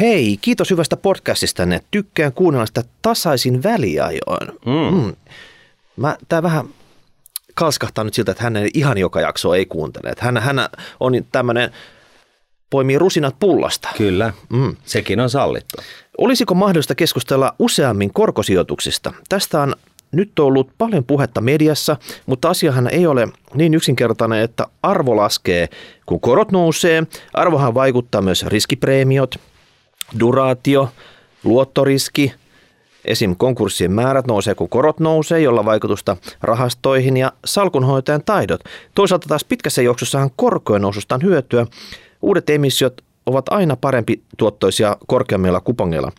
Hei, kiitos hyvästä podcastistanne. Tykkään kuunnella sitä tasaisin väliajoin. Mm. Mm. Mä, tää vähän kalskahtaa nyt siltä, että hän ei ihan joka jakso ei kuuntele. Että hän, hän on tämmöinen, poimii rusinat pullasta. Kyllä, mm. sekin on sallittu. Olisiko mahdollista keskustella useammin korkosijoituksista? Tästä on nyt ollut paljon puhetta mediassa, mutta asiahan ei ole niin yksinkertainen, että arvo laskee, kun korot nousee. Arvohan vaikuttaa myös riskipreemiot, duraatio, luottoriski, Esim. konkurssien määrät nousee, kun korot nousee, jolla vaikutusta rahastoihin ja salkunhoitajan taidot. Toisaalta taas pitkässä juoksussahan korkojen noususta on hyötyä. Uudet emissiot ovat aina parempi tuottoisia korkeammilla kupongeilla.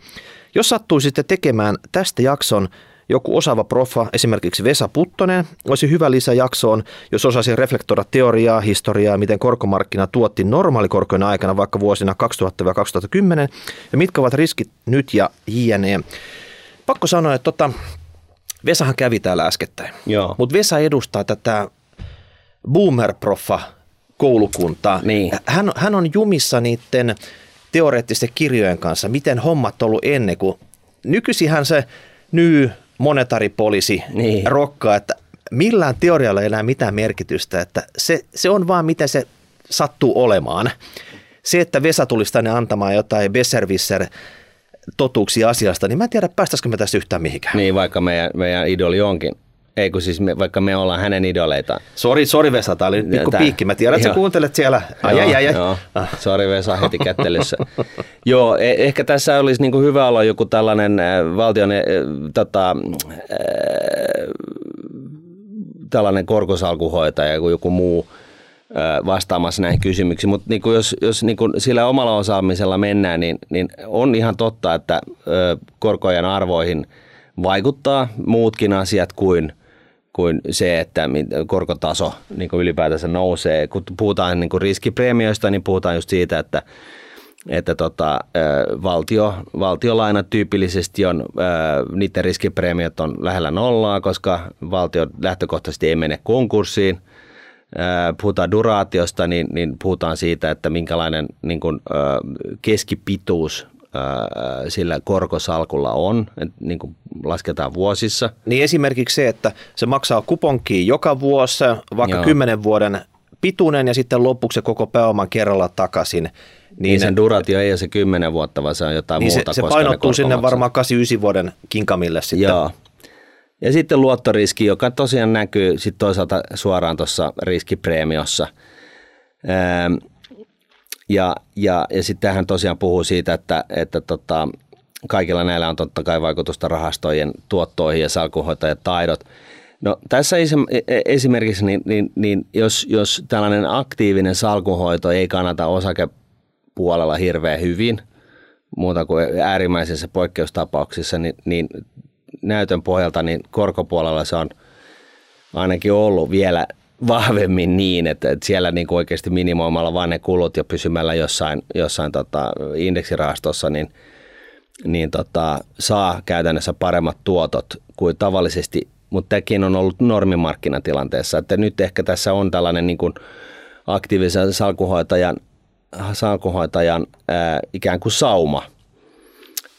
Jos sattuisitte tekemään tästä jakson joku osaava profa, esimerkiksi Vesa Puttonen, olisi hyvä lisä jaksoon, jos osasi reflektoida teoriaa, historiaa, miten korkomarkkina tuotti normaalikorkojen aikana vaikka vuosina 2000-2010 ja mitkä ovat riskit nyt ja jne. Pakko sanoa, että tota, Vesahan kävi täällä äskettäin, mutta Vesa edustaa tätä boomer-proffa koulukuntaa. Niin. Hän, hän on jumissa niiden teoreettisten kirjojen kanssa, miten hommat on ollut ennen kuin nykyisinhän se ny monetaripoliisi niin. rokkaa, että millään teorialla ei enää mitään merkitystä, että se, se on vaan mitä se sattuu olemaan. Se, että Vesa tulisi tänne antamaan jotain Besserwisser totuuksia asiasta, niin mä en tiedä, päästäisikö me tästä yhtään mihinkään. Niin, vaikka meidän, meidän idoli onkin ei kun siis me, vaikka me ollaan hänen idoleitaan. Sori, sori Vesa, tämä oli pikku piikki. Mä tiedän, että sä kuuntelet siellä. Ai, ai, ai, ai. Joo. Sori Vesa heti kättelyssä. (laughs) joo, e- ehkä tässä olisi niinku hyvä olla joku tällainen äh, valtion äh, tota, äh, tällainen korkosalkuhoitaja kuin joku muu äh, vastaamassa näihin kysymyksiin. Mutta niin jos, jos niin sillä omalla osaamisella mennään, niin, niin on ihan totta, että äh, korkojen arvoihin vaikuttaa muutkin asiat kuin – kuin se, että korkotaso niin kuin ylipäätänsä nousee. Kun puhutaan niin kuin riskipreemioista, niin puhutaan just siitä, että että tota, valtio, valtiolainat tyypillisesti on, niiden riskipreemiot on lähellä nollaa, koska valtio lähtökohtaisesti ei mene konkurssiin. Puhutaan duraatiosta, niin, niin puhutaan siitä, että minkälainen niin kuin, keskipituus sillä korkosalkulla on, että niin kuin lasketaan vuosissa. Niin esimerkiksi se, että se maksaa kuponkiin joka vuosi, vaikka kymmenen vuoden pituinen ja sitten lopuksi se koko pääoman kerralla takaisin. Niin, niin sen duratio ei ole se kymmenen vuotta, vaan se on jotain niin muuta. Se, se painottuu sinne varmaan 89 vuoden kinkamille sitten. Joo. Ja sitten luottoriski, joka tosiaan näkyy sitten toisaalta suoraan tuossa riskipreemiossa. Ja, ja, ja sitten hän tosiaan puhuu siitä, että, että tota, kaikilla näillä on totta kai vaikutusta rahastojen tuottoihin ja salkunhoitajan taidot. No, tässä e, e, esimerkiksi, niin, niin, niin jos, jos tällainen aktiivinen salkunhoito ei kannata osakepuolella hirveän hyvin, muuta kuin äärimmäisissä poikkeustapauksissa, niin, niin näytön pohjalta niin korkopuolella se on ainakin ollut vielä vahvemmin niin, että, että siellä niin kuin oikeasti minimoimalla vain ne kulut ja pysymällä jossain, jossain tota indeksirahastossa, niin, niin tota, saa käytännössä paremmat tuotot kuin tavallisesti, mutta tämäkin on ollut normimarkkinatilanteessa, että nyt ehkä tässä on tällainen niin kuin aktiivisen salkuhoitajan, salkuhoitajan ää, ikään kuin sauma,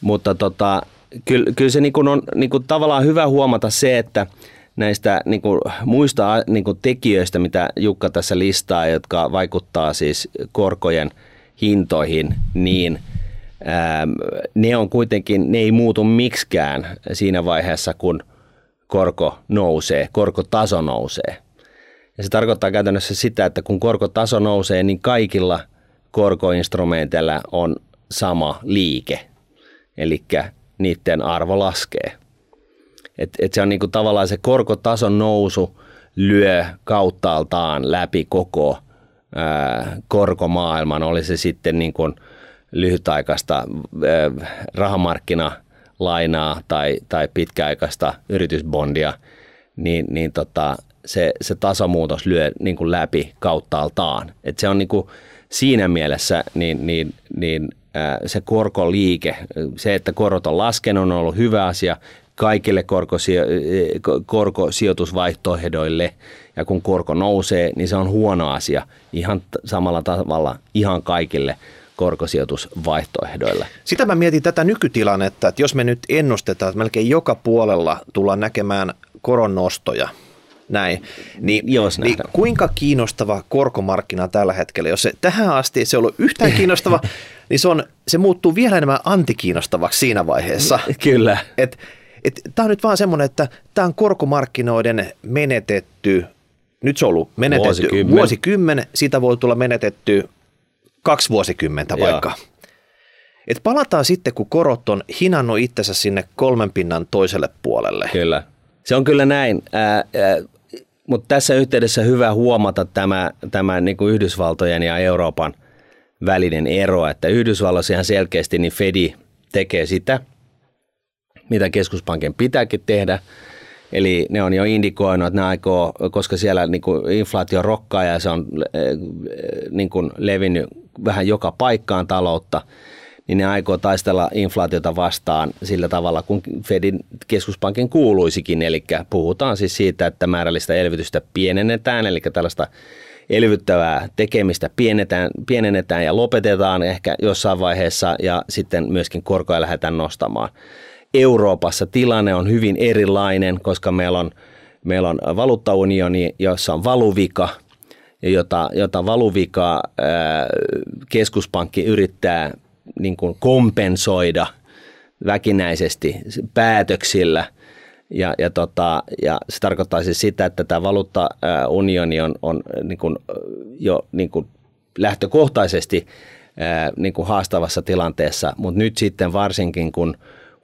mutta tota, kyllä, kyllä se niin kuin on niin kuin tavallaan hyvä huomata se, että näistä niin kuin muista niin kuin tekijöistä, mitä Jukka tässä listaa, jotka vaikuttaa siis korkojen hintoihin, niin ää, ne on kuitenkin, ne ei muutu miksikään siinä vaiheessa, kun korko nousee, korkotaso nousee. Ja se tarkoittaa käytännössä sitä, että kun korkotaso nousee, niin kaikilla korkoinstrumenteilla on sama liike. Eli niiden arvo laskee. Et, et se on niinku tavallaan se korkotason nousu lyö kauttaaltaan läpi koko ää, korkomaailman, oli se sitten niin kuin lyhytaikaista ää, rahamarkkinalainaa tai, tai pitkäaikaista yritysbondia, niin, niin tota, se, se tasamuutos lyö niin kuin läpi kauttaaltaan. Et se on niin kuin siinä mielessä niin, niin, niin se korkoliike, se, että korot on laskenut, on ollut hyvä asia kaikille korkosijoitusvaihtoehdoille. Ja kun korko nousee, niin se on huono asia ihan samalla tavalla ihan kaikille korkosijoitusvaihtoehdoille. Sitä mä mietin tätä nykytilannetta, että jos me nyt ennustetaan, että melkein joka puolella tullaan näkemään koronnostoja, näin. Niin, Jos niin kuinka kiinnostava korkomarkkina tällä hetkellä, jos se tähän asti se ei ollut yhtään kiinnostava, (laughs) niin se, on, se muuttuu vielä enemmän antikiinnostavaksi siinä vaiheessa. Kyllä. Et, tämä on nyt vaan semmoinen, että tämä on korkomarkkinoiden menetetty, nyt se on ollut menetetty vuosikymmen, vuosikymmen siitä voi tulla menetetty kaksi vuosikymmentä vaikka. Joo. Et palataan sitten, kun korot on hinannut itsensä sinne kolmen pinnan toiselle puolelle. Kyllä. Se on kyllä näin. Ää, ää, mutta tässä yhteydessä hyvä huomata tämä, tämä niin kuin Yhdysvaltojen ja Euroopan välinen ero, että Yhdysvalloissa ihan selkeästi niin Fedi tekee sitä, mitä keskuspankin pitääkin tehdä. Eli ne on jo indikoinut, että ne aikoo, koska siellä niin kuin inflaatio rokkaa ja se on niin kuin levinnyt vähän joka paikkaan taloutta – niin ne aikoo taistella inflaatiota vastaan sillä tavalla, kun Fedin keskuspankin kuuluisikin. Eli puhutaan siis siitä, että määrällistä elvytystä pienennetään, eli tällaista elvyttävää tekemistä pienetään, pienennetään ja lopetetaan ehkä jossain vaiheessa ja sitten myöskin korkoja lähdetään nostamaan. Euroopassa tilanne on hyvin erilainen, koska meillä on, meillä on valuuttaunioni, jossa on valuvika, jota, jota valuvikaa keskuspankki yrittää niin kuin kompensoida väkinäisesti päätöksillä. Ja, ja, tota, ja se tarkoittaa siis sitä, että tämä valuuttaunioni on, on niin kuin jo niin kuin lähtökohtaisesti niin kuin haastavassa tilanteessa, mutta nyt sitten varsinkin kun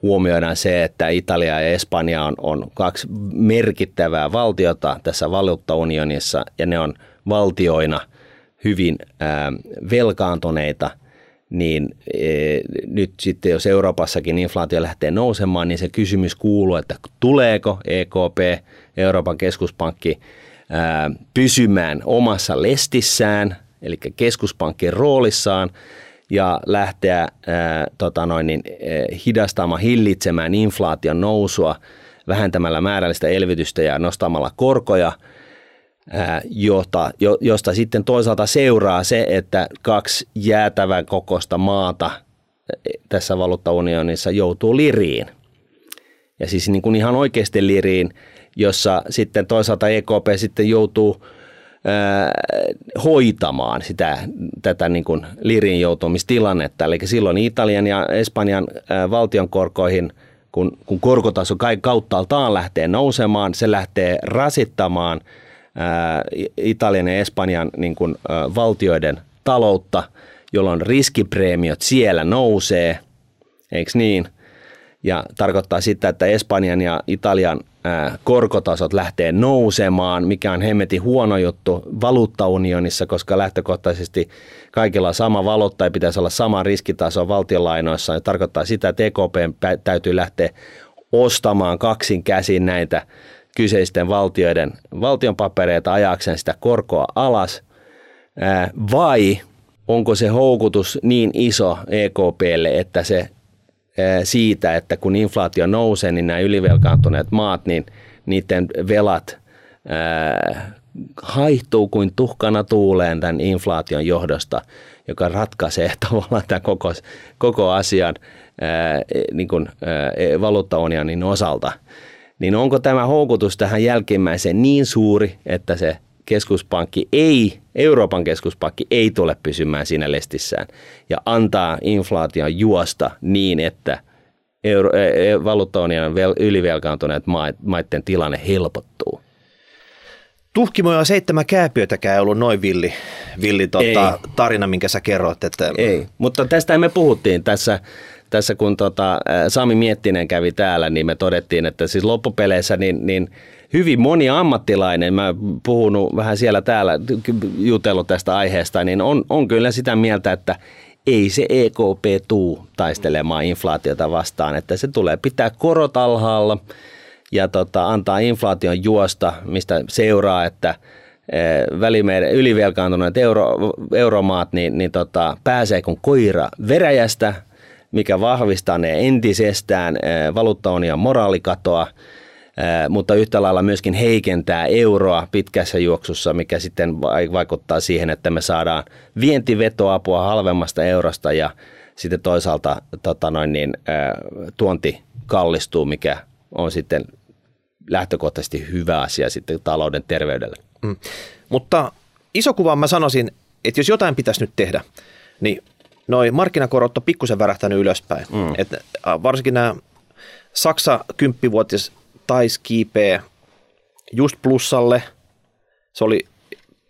huomioidaan se, että Italia ja Espanja on, on kaksi merkittävää valtiota tässä valuuttaunionissa ja ne on valtioina hyvin ää, velkaantuneita – niin e, nyt sitten jos Euroopassakin inflaatio lähtee nousemaan, niin se kysymys kuuluu, että tuleeko EKP, Euroopan keskuspankki, ää, pysymään omassa lestissään, eli keskuspankin roolissaan, ja lähteä ää, tota noin, niin, hidastamaan, hillitsemään inflaation nousua vähentämällä määrällistä elvytystä ja nostamalla korkoja – jota, josta sitten toisaalta seuraa se, että kaksi jäätävän kokosta maata tässä valuuttaunionissa joutuu liriin. Ja siis niin kuin ihan oikeasti liriin, jossa sitten toisaalta EKP sitten joutuu ää, hoitamaan sitä, tätä niin kuin liriin joutumistilannetta. Eli silloin Italian ja Espanjan valtion korkoihin, kun, kun korkotaso kauttaaltaan lähtee nousemaan, se lähtee rasittamaan – Italian ja Espanjan niin kuin, valtioiden taloutta, jolloin riskipreemiot siellä nousee, eikö niin? Ja tarkoittaa sitä, että Espanjan ja Italian korkotasot lähtee nousemaan, mikä on hemmetin huono juttu valuuttaunionissa, koska lähtökohtaisesti kaikilla on sama valuutta ja pitäisi olla sama riskitaso valtionlainoissa. Ja tarkoittaa sitä, että EKP täytyy lähteä ostamaan kaksin käsin näitä kyseisten valtioiden valtionpapereita ajakseen sitä korkoa alas, vai onko se houkutus niin iso EKPlle, että se siitä, että kun inflaatio nousee, niin nämä ylivelkaantuneet maat, niin niiden velat haihtuu kuin tuhkana tuuleen tämän inflaation johdosta, joka ratkaisee (laughs) tavallaan tämän koko, koko asian ää, niin kuin, ää, valuuttaunionin osalta, niin onko tämä houkutus tähän jälkimmäiseen niin suuri, että se keskuspankki ei, Euroopan keskuspankki ei tule pysymään siinä lestissään ja antaa inflaation juosta niin, että euro, valuuttaunion ylivelkaantuneet maiden tilanne helpottuu. Tuhkimoja seitsemän kääpiötäkään ei ollut noin villi, villi tota, tarina, minkä sä kerroit. Että... Ei, mutta tästä me puhuttiin tässä, tässä kun tota, Sami Miettinen kävi täällä, niin me todettiin, että siis loppupeleissä niin, niin hyvin moni ammattilainen, mä puhunut vähän siellä täällä, jutellut tästä aiheesta, niin on, on kyllä sitä mieltä, että ei se EKP tuu taistelemaan inflaatiota vastaan, että se tulee pitää korot alhaalla – ja tota, antaa inflaation juosta, mistä seuraa, että e, välimeiden ylivelkaantuneet euro, euromaat niin, niin tota, pääsee kuin koira veräjästä, mikä vahvistaa ne entisestään e, valuuttaunion moraalikatoa, mutta yhtä lailla myöskin heikentää euroa pitkässä juoksussa, mikä sitten vaikuttaa siihen, että me saadaan vientivetoapua halvemmasta eurosta ja sitten toisaalta tota noin niin, tuonti kallistuu, mikä on sitten lähtökohtaisesti hyvä asia sitten talouden terveydelle. Mm. Mutta iso kuva mä sanoisin, että jos jotain pitäisi nyt tehdä, niin noin markkinakorot on pikkusen värähtänyt ylöspäin. Mm. Et varsinkin nämä Saksa 10-vuotis taisi kiipeä just plussalle. Se oli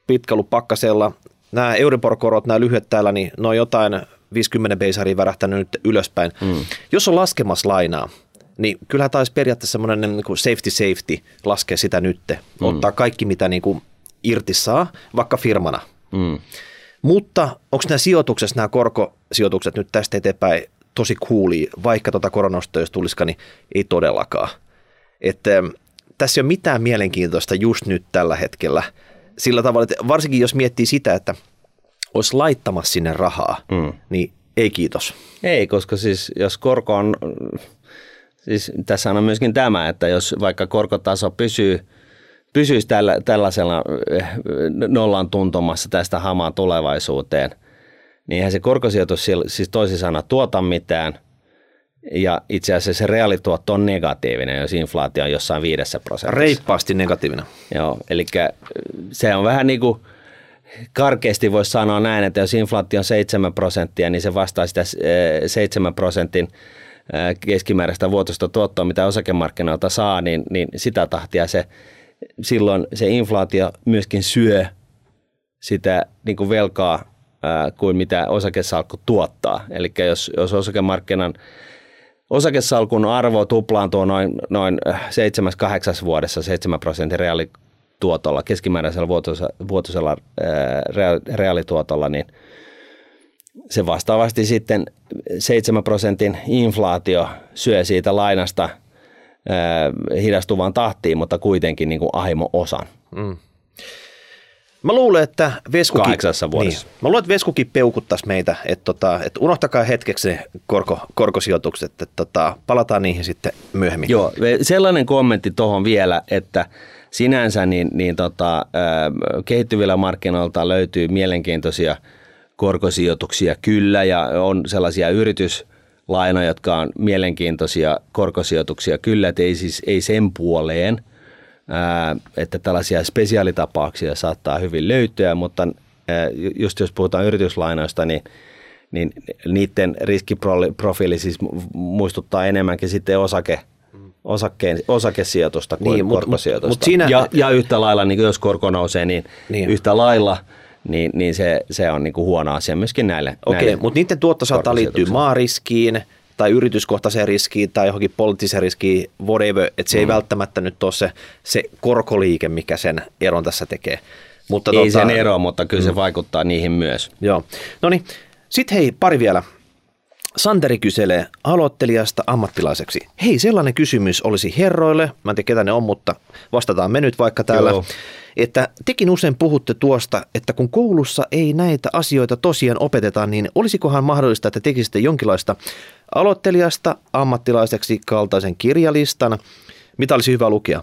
pitkä ollut pakkasella. Nämä Euribor-korot, nämä lyhyet täällä, niin ne on jotain 50 beisaria värähtänyt nyt ylöspäin. Mm. Jos on laskemassa lainaa, niin kyllähän taisi periaatteessa semmoinen niin kuin safety safety laskea sitä nytte, mm. ottaa kaikki mitä niin kuin irti saa, vaikka firmana. Mm. Mutta onko nämä sijoituksessa, nämä korkosijoitukset nyt tästä eteenpäin tosi kuuli, vaikka tuota koronasta jos tulisikaan, niin ei todellakaan. Että ähm, tässä ei ole mitään mielenkiintoista just nyt tällä hetkellä. Sillä tavalla, että varsinkin jos miettii sitä, että olisi laittamassa sinne rahaa, mm. niin ei kiitos. Ei, koska siis jos korko on Siis tässä on myöskin tämä, että jos vaikka korkotaso pysyy, pysyisi tällä, tällaisella eh, nollan tuntumassa tästä hamaan tulevaisuuteen, niin eihän se korkosijoitus siis toisin sanoen tuota mitään. Ja itse asiassa se reaalituotto on negatiivinen, jos inflaatio on jossain viidessä prosentissa. Reippaasti negatiivinen. Joo, eli se on vähän niin kuin karkeasti voisi sanoa näin, että jos inflaatio on 7 prosenttia, niin se vastaa sitä 7 eh, prosentin keskimääräistä vuotoista tuottoa, mitä osakemarkkinoilta saa, niin, niin sitä tahtia se silloin se inflaatio myöskin syö sitä niin kuin velkaa kuin mitä osakesalkku tuottaa. Eli jos, jos osakemarkkinan osakesalkun arvo tuplaantuu noin, noin 7-8 vuodessa 7 prosentin reaalituotolla, keskimääräisellä vuotuisella, ää, reaalituotolla, niin – se vastaavasti sitten 7 prosentin inflaatio syö siitä lainasta hidastuvaan tahtiin, mutta kuitenkin niin kuin ahimo osan. Mm. Mä luulen, että Kahdeksassa vuodessa. Niin, mä luulen, että Veskukin peukuttaisi meitä, että, tota, että unohtakaa hetkeksi ne korko, korkosijoitukset, että tota, palataan niihin sitten myöhemmin. Joo, sellainen kommentti tuohon vielä, että sinänsä niin, niin tota, kehittyvillä markkinoilta löytyy mielenkiintoisia – korkosijoituksia kyllä ja on sellaisia yrityslainoja, jotka on mielenkiintoisia korkosijoituksia kyllä, että ei siis ei sen puoleen, ää, että tällaisia spesiaalitapauksia saattaa hyvin löytyä, mutta ää, just jos puhutaan yrityslainoista, niin niin niiden riskiprofiili siis muistuttaa enemmänkin sitten osake, osakkeen, osakesijoitusta kuin niin, korkosijoitusta. Mut, mut siinä... ja, ja yhtä lailla, niin jos korko nousee, niin, niin. yhtä lailla – niin, niin se, se on niin kuin huono asia myöskin näille. Okei, mutta niiden tuotto saattaa liittyä maariskiin tai yrityskohtaiseen riskiin tai johonkin poliittiseen riskiin, whatever, että se mm. ei välttämättä nyt ole se, se korkoliike, mikä sen eron tässä tekee. Mutta ei tuota, sen ero, mutta kyllä mm. se vaikuttaa niihin myös. Joo. No niin, sitten hei, pari vielä. Santeri kyselee aloittelijasta ammattilaiseksi. Hei, sellainen kysymys olisi herroille, mä en tiedä ketä ne on, mutta vastataan me nyt vaikka täällä. Joo että tekin usein puhutte tuosta, että kun koulussa ei näitä asioita tosiaan opeteta, niin olisikohan mahdollista, että tekisitte jonkinlaista aloittelijasta ammattilaiseksi kaltaisen kirjalistan, mitä olisi hyvä lukea.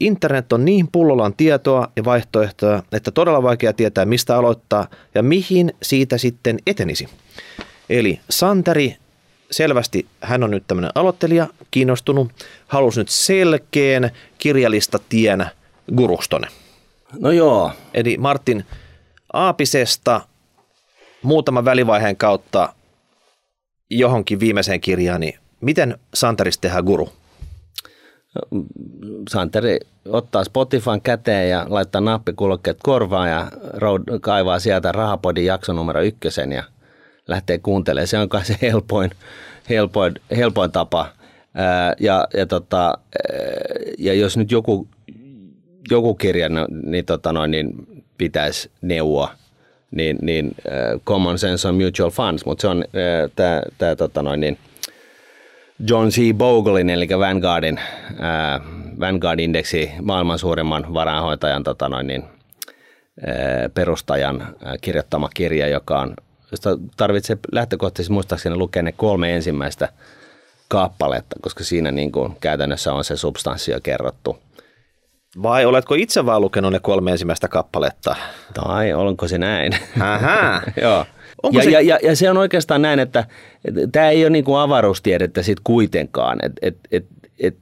Internet on niin pullollaan tietoa ja vaihtoehtoja, että todella vaikea tietää, mistä aloittaa ja mihin siitä sitten etenisi. Eli Santeri selvästi hän on nyt tämmöinen aloittelija, kiinnostunut, halusi nyt selkeän kirjallista tien gurustone. No joo. Eli Martin Aapisesta muutaman välivaiheen kautta johonkin viimeiseen kirjaan, niin miten Santerista tehdään guru? Santeri ottaa Spotifyn käteen ja laittaa nappikulkeet korvaan ja kaivaa sieltä Rahapodin jakson numero ykkösen ja lähtee kuuntelemaan. Se on kai se helpoin, helpoin, helpoin tapa. Ää, ja, ja, tota, ja jos nyt joku, joku kirja no, niin, tota noin, niin pitäisi neuvoa, niin, niin uh, Common Sense on Mutual Funds, mutta se on uh, tämä tota noin, niin, John C. Boglein, eli Vanguardin, ää, Vanguard-indeksi maailman suurimman varainhoitajan tota noin, niin, perustajan ää, kirjoittama kirja, joka on, josta tarvitsee lähtökohtaisesti muistaakseni lukea ne kolme ensimmäistä kappaletta, koska siinä niin kuin käytännössä on se substanssi jo kerrottu. Vai oletko itse vaan lukenut ne kolme ensimmäistä kappaletta? Tai onko se näin? Aha. (laughs) Joo. Onko ja, se- ja, ja, ja se on oikeastaan näin, että, että tämä ei ole niin kuin avaruustiedettä sit kuitenkaan. Et, et, et, et,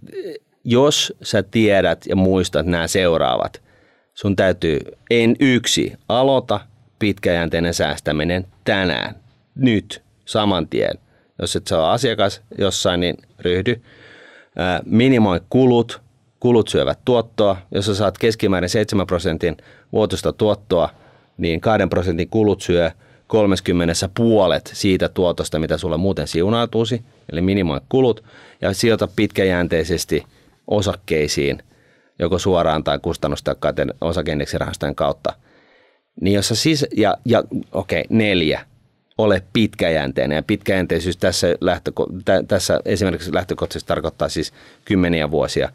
jos sä tiedät ja muistat nämä seuraavat, sun täytyy en yksi aloita pitkäjänteinen säästäminen tänään, nyt, saman tien. Jos et ole asiakas jossain, niin ryhdy. Minimoi kulut, kulut syövät tuottoa. Jos sä saat keskimäärin 7 prosentin vuotuista tuottoa, niin 2 prosentin kulut syö 30 puolet siitä tuotosta, mitä sulle muuten siunautuisi, eli minimoi kulut, ja sijoita pitkäjänteisesti osakkeisiin, joko suoraan tai kustannustehokkaiden osakeindeksirahastojen kautta. Niin jos siis, ja, ja okei, okay, neljä, ole pitkäjänteinen. Ja pitkäjänteisyys tässä, lähtöko, tä, tässä esimerkiksi lähtökohtaisesti tarkoittaa siis kymmeniä vuosia.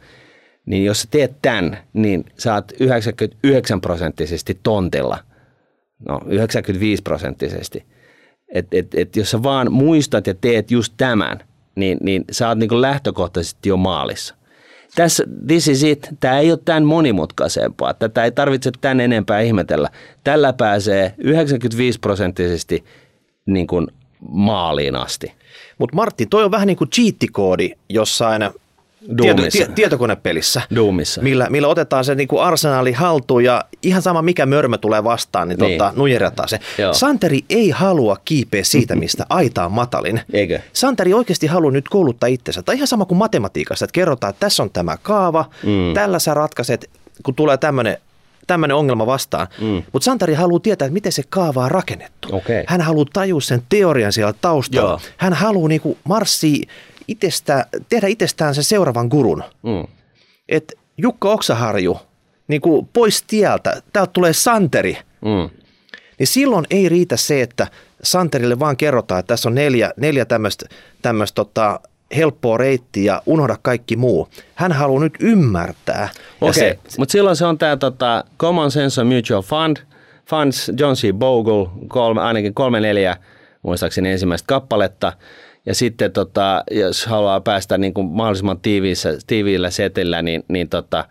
Niin jos sä teet tämän, niin saat 99 prosenttisesti tontilla. No 95 prosenttisesti. Et, et, et jos sä vaan muistat ja teet just tämän, niin, niin sä oot niin lähtökohtaisesti jo maalissa. Tässä, this is it. Tämä ei ole tämän monimutkaisempaa. Tätä ei tarvitse tämän enempää ihmetellä. Tällä pääsee 95 prosenttisesti niin kuin maaliin asti. Mutta Martti, toi on vähän niin kuin cheat-koodi jossain Doomissa. tie, tietokonepelissä. Doomissa. Millä, millä otetaan se niin kuin arsenaali haltuun ja ihan sama mikä mörmö tulee vastaan, niin, Niin. Tota, nujerataan se. Joo. Santeri ei halua kiipeä siitä, mistä aita on matalin. Eikö? Santeri oikeasti haluaa nyt kouluttaa itsensä. Tai ihan sama kuin matematiikassa, että kerrotaan, että tässä on tämä kaava, mm. tällä sä ratkaiset, kun tulee tämmöinen tämmöinen ongelma vastaan. Mm. Mutta Santeri haluaa tietää, että miten se kaava on rakennettu. Okei. Hän haluaa tajua sen teorian siellä taustalla. Joo. Hän haluaa niinku marssia itestä, tehdä itsestään sen seuraavan gurun. Mm. Et Jukka Oksaharju, niin kuin pois tieltä, täältä tulee Santeri. Mm. Niin silloin ei riitä se, että Santerille vaan kerrotaan, että tässä on neljä, neljä tämmöistä tota, helppoa reittiä ja unohda kaikki muu. Hän haluaa nyt ymmärtää. Okei, se, mutta silloin se on tämä tota, Common Sense Mutual Fund, Funds, John C. Bogle, kolme, ainakin kolme neljä, muistaakseni ensimmäistä kappaletta. Ja sitten tota, jos haluaa päästä niin kuin mahdollisimman tiiviissä, tiiviillä setillä, niin, niin tota,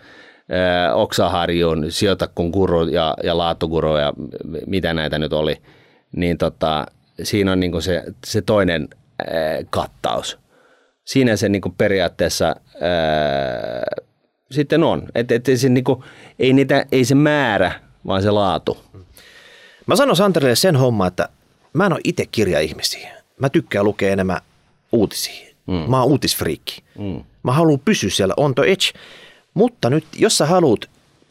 Oksaharjuun, sijoita kun guru ja, ja laatuguru ja mitä näitä nyt oli, niin tota, siinä on niin kuin se, se toinen ö, kattaus. Siinä se niin kuin periaatteessa ää, sitten on. Et, et, se, niin kuin, ei, niitä, ei se määrä, vaan se laatu. mä sanon Santerille sen homma, että mä en ole itse kirjaihmisiä. Mä tykkään lukea enemmän uutisia. Mm. Mä oon uutisfriikki. Mm. Mä haluan pysyä siellä on the edge. Mutta nyt, jos sä haluat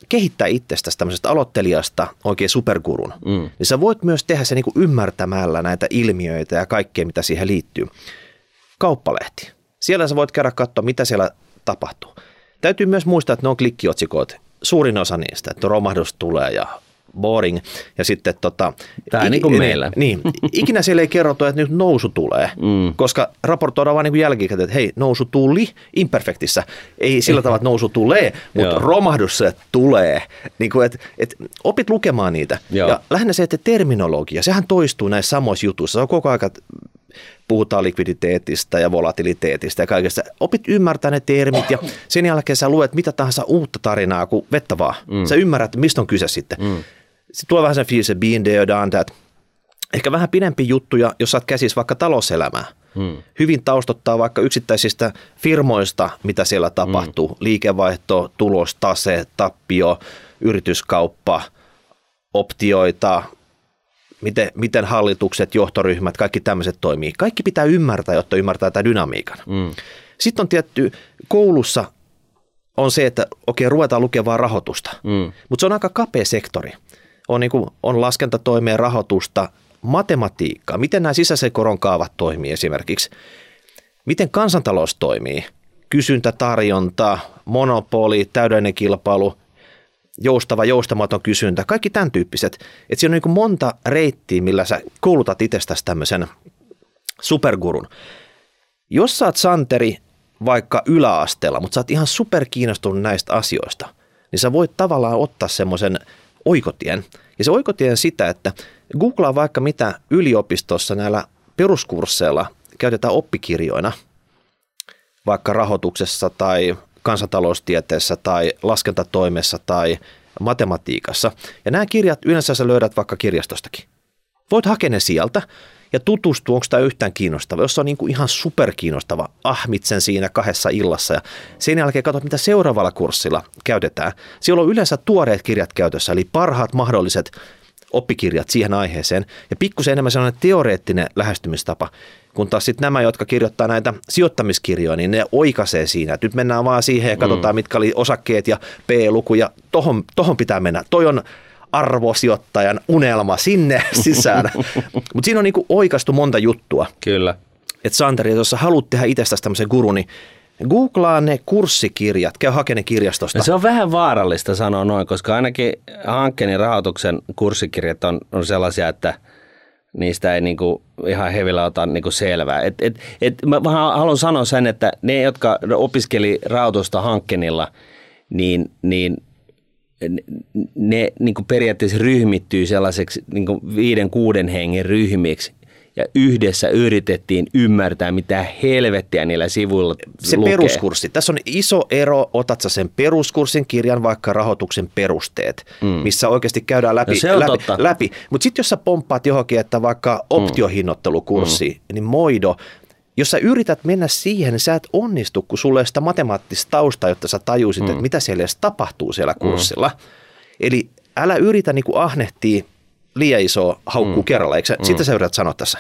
kehittää itsestäsi tämmöisestä aloittelijasta oikein supergurun, mm. niin sä voit myös tehdä se niin kuin ymmärtämällä näitä ilmiöitä ja kaikkea, mitä siihen liittyy. Kauppalehti. Siellä sä voit käydä katsoa, mitä siellä tapahtuu. Täytyy myös muistaa, että ne on klikkiotsikoita. Suurin osa niistä, että romahdus tulee ja boring. Ja sitten tota... Tää niin kuin meillä. (laughs) Niin, ikinä siellä ei kerrottu, että nyt nousu tulee, mm. koska raportoidaan vaan niin jälkikäteen, että hei, nousu tuli imperfektissä. Ei sillä tavalla, että nousu tulee, mutta Joo. romahdus se tulee. Niin kuin, että, että opit lukemaan niitä. Joo. Ja lähinnä se, että terminologia, sehän toistuu näissä samoissa jutuissa. Se on koko ajan, puhutaan likviditeetistä ja volatiliteetista ja kaikesta. Opit ymmärtää ne termit ja sen jälkeen sä luet mitä tahansa uutta tarinaa kuin vettä vaan. Mm. Sä ymmärrät, mistä on kyse sitten. Mm. Sitten tulee vähän sen fiilis, että been there, done that. Ehkä vähän pidempi juttuja, jos saat käsis vaikka talouselämää. Hmm. Hyvin taustottaa vaikka yksittäisistä firmoista, mitä siellä tapahtuu. Hmm. Liikevaihto, tulos, tase, tappio, yrityskauppa, optioita, miten, miten hallitukset, johtoryhmät, kaikki tämmöiset toimii. Kaikki pitää ymmärtää, jotta ymmärtää tätä dynamiikan. Mm. Sitten on tietty, koulussa on se, että okei, ruvetaan lukemaan rahoitusta, mm. mutta se on aika kapea sektori. On, niin kuin, on laskentatoimeen rahoitusta, matematiikkaa, miten nämä sisäisen koron kaavat toimii esimerkiksi, miten kansantalous toimii, kysyntä, tarjonta, monopoli, täydellinen kilpailu, joustava, joustamaton kysyntä, kaikki tämän tyyppiset. Että siinä on niin monta reittiä, millä sä koulutat itsestäsi tämmöisen supergurun. Jos sä oot Santeri vaikka yläasteella, mutta sä oot ihan superkiinnostunut näistä asioista, niin sä voit tavallaan ottaa semmoisen oikotien. Ja se oikotien sitä, että googlaa vaikka mitä yliopistossa näillä peruskursseilla käytetään oppikirjoina, vaikka rahoituksessa tai kansantaloustieteessä tai laskentatoimessa tai matematiikassa. Ja nämä kirjat yleensä sä löydät vaikka kirjastostakin. Voit hakea ne sieltä ja tutustua, onko tämä yhtään kiinnostava. Jos se on niin kuin ihan superkiinnostava, ahmit sen siinä kahdessa illassa ja sen jälkeen katsot, mitä seuraavalla kurssilla käytetään. Siellä on yleensä tuoreet kirjat käytössä, eli parhaat mahdolliset oppikirjat siihen aiheeseen ja pikkusen enemmän sellainen teoreettinen lähestymistapa, kun taas sitten nämä, jotka kirjoittaa näitä sijoittamiskirjoja, niin ne oikaisee siinä, että nyt mennään vaan siihen ja katsotaan, mm. mitkä oli osakkeet ja P-luku ja tohon, tohon pitää mennä. Toi on arvosijoittajan unelma sinne (laughs) sisään. Mutta siinä on niinku oikastu monta juttua. Kyllä. Että Santeri, jos sä haluat tehdä itsestäsi tämmöisen gurun, niin Googlaa ne kurssikirjat, käy hakemaan kirjastosta. No se on vähän vaarallista sanoa noin, koska ainakin hankkeen rahoituksen kurssikirjat on, on sellaisia, että niistä ei niinku ihan hevillä ota niinku selvää. Et, et, et mä haluan sanoa sen, että ne, jotka opiskeli rahoitusta hankkeenilla, niin, niin ne niin kuin periaatteessa ryhmittyy sellaiseksi niin kuin viiden, kuuden hengen ryhmiksi, ja yhdessä yritettiin ymmärtää, mitä helvettiä niillä sivuilla Se lukee. peruskurssi. Tässä on iso ero, otat sä sen peruskurssin kirjan, vaikka rahoituksen perusteet, mm. missä oikeasti käydään läpi. No läpi, läpi. Mutta sitten jos sä pomppaat johonkin, että vaikka mm. optiohinnoittelukurssi, mm. niin moido, jos sä yrität mennä siihen, niin sä et onnistu, kun sulle ei sitä matemaattista taustaa, jotta sä tajuisit, mm. että mitä siellä edes tapahtuu siellä mm. kurssilla. Mm. Eli älä yritä niin kuin ahnehtia liian iso haukkuu mm. kerralla. Eikö mm. Sitä sä yrität sanoa tässä?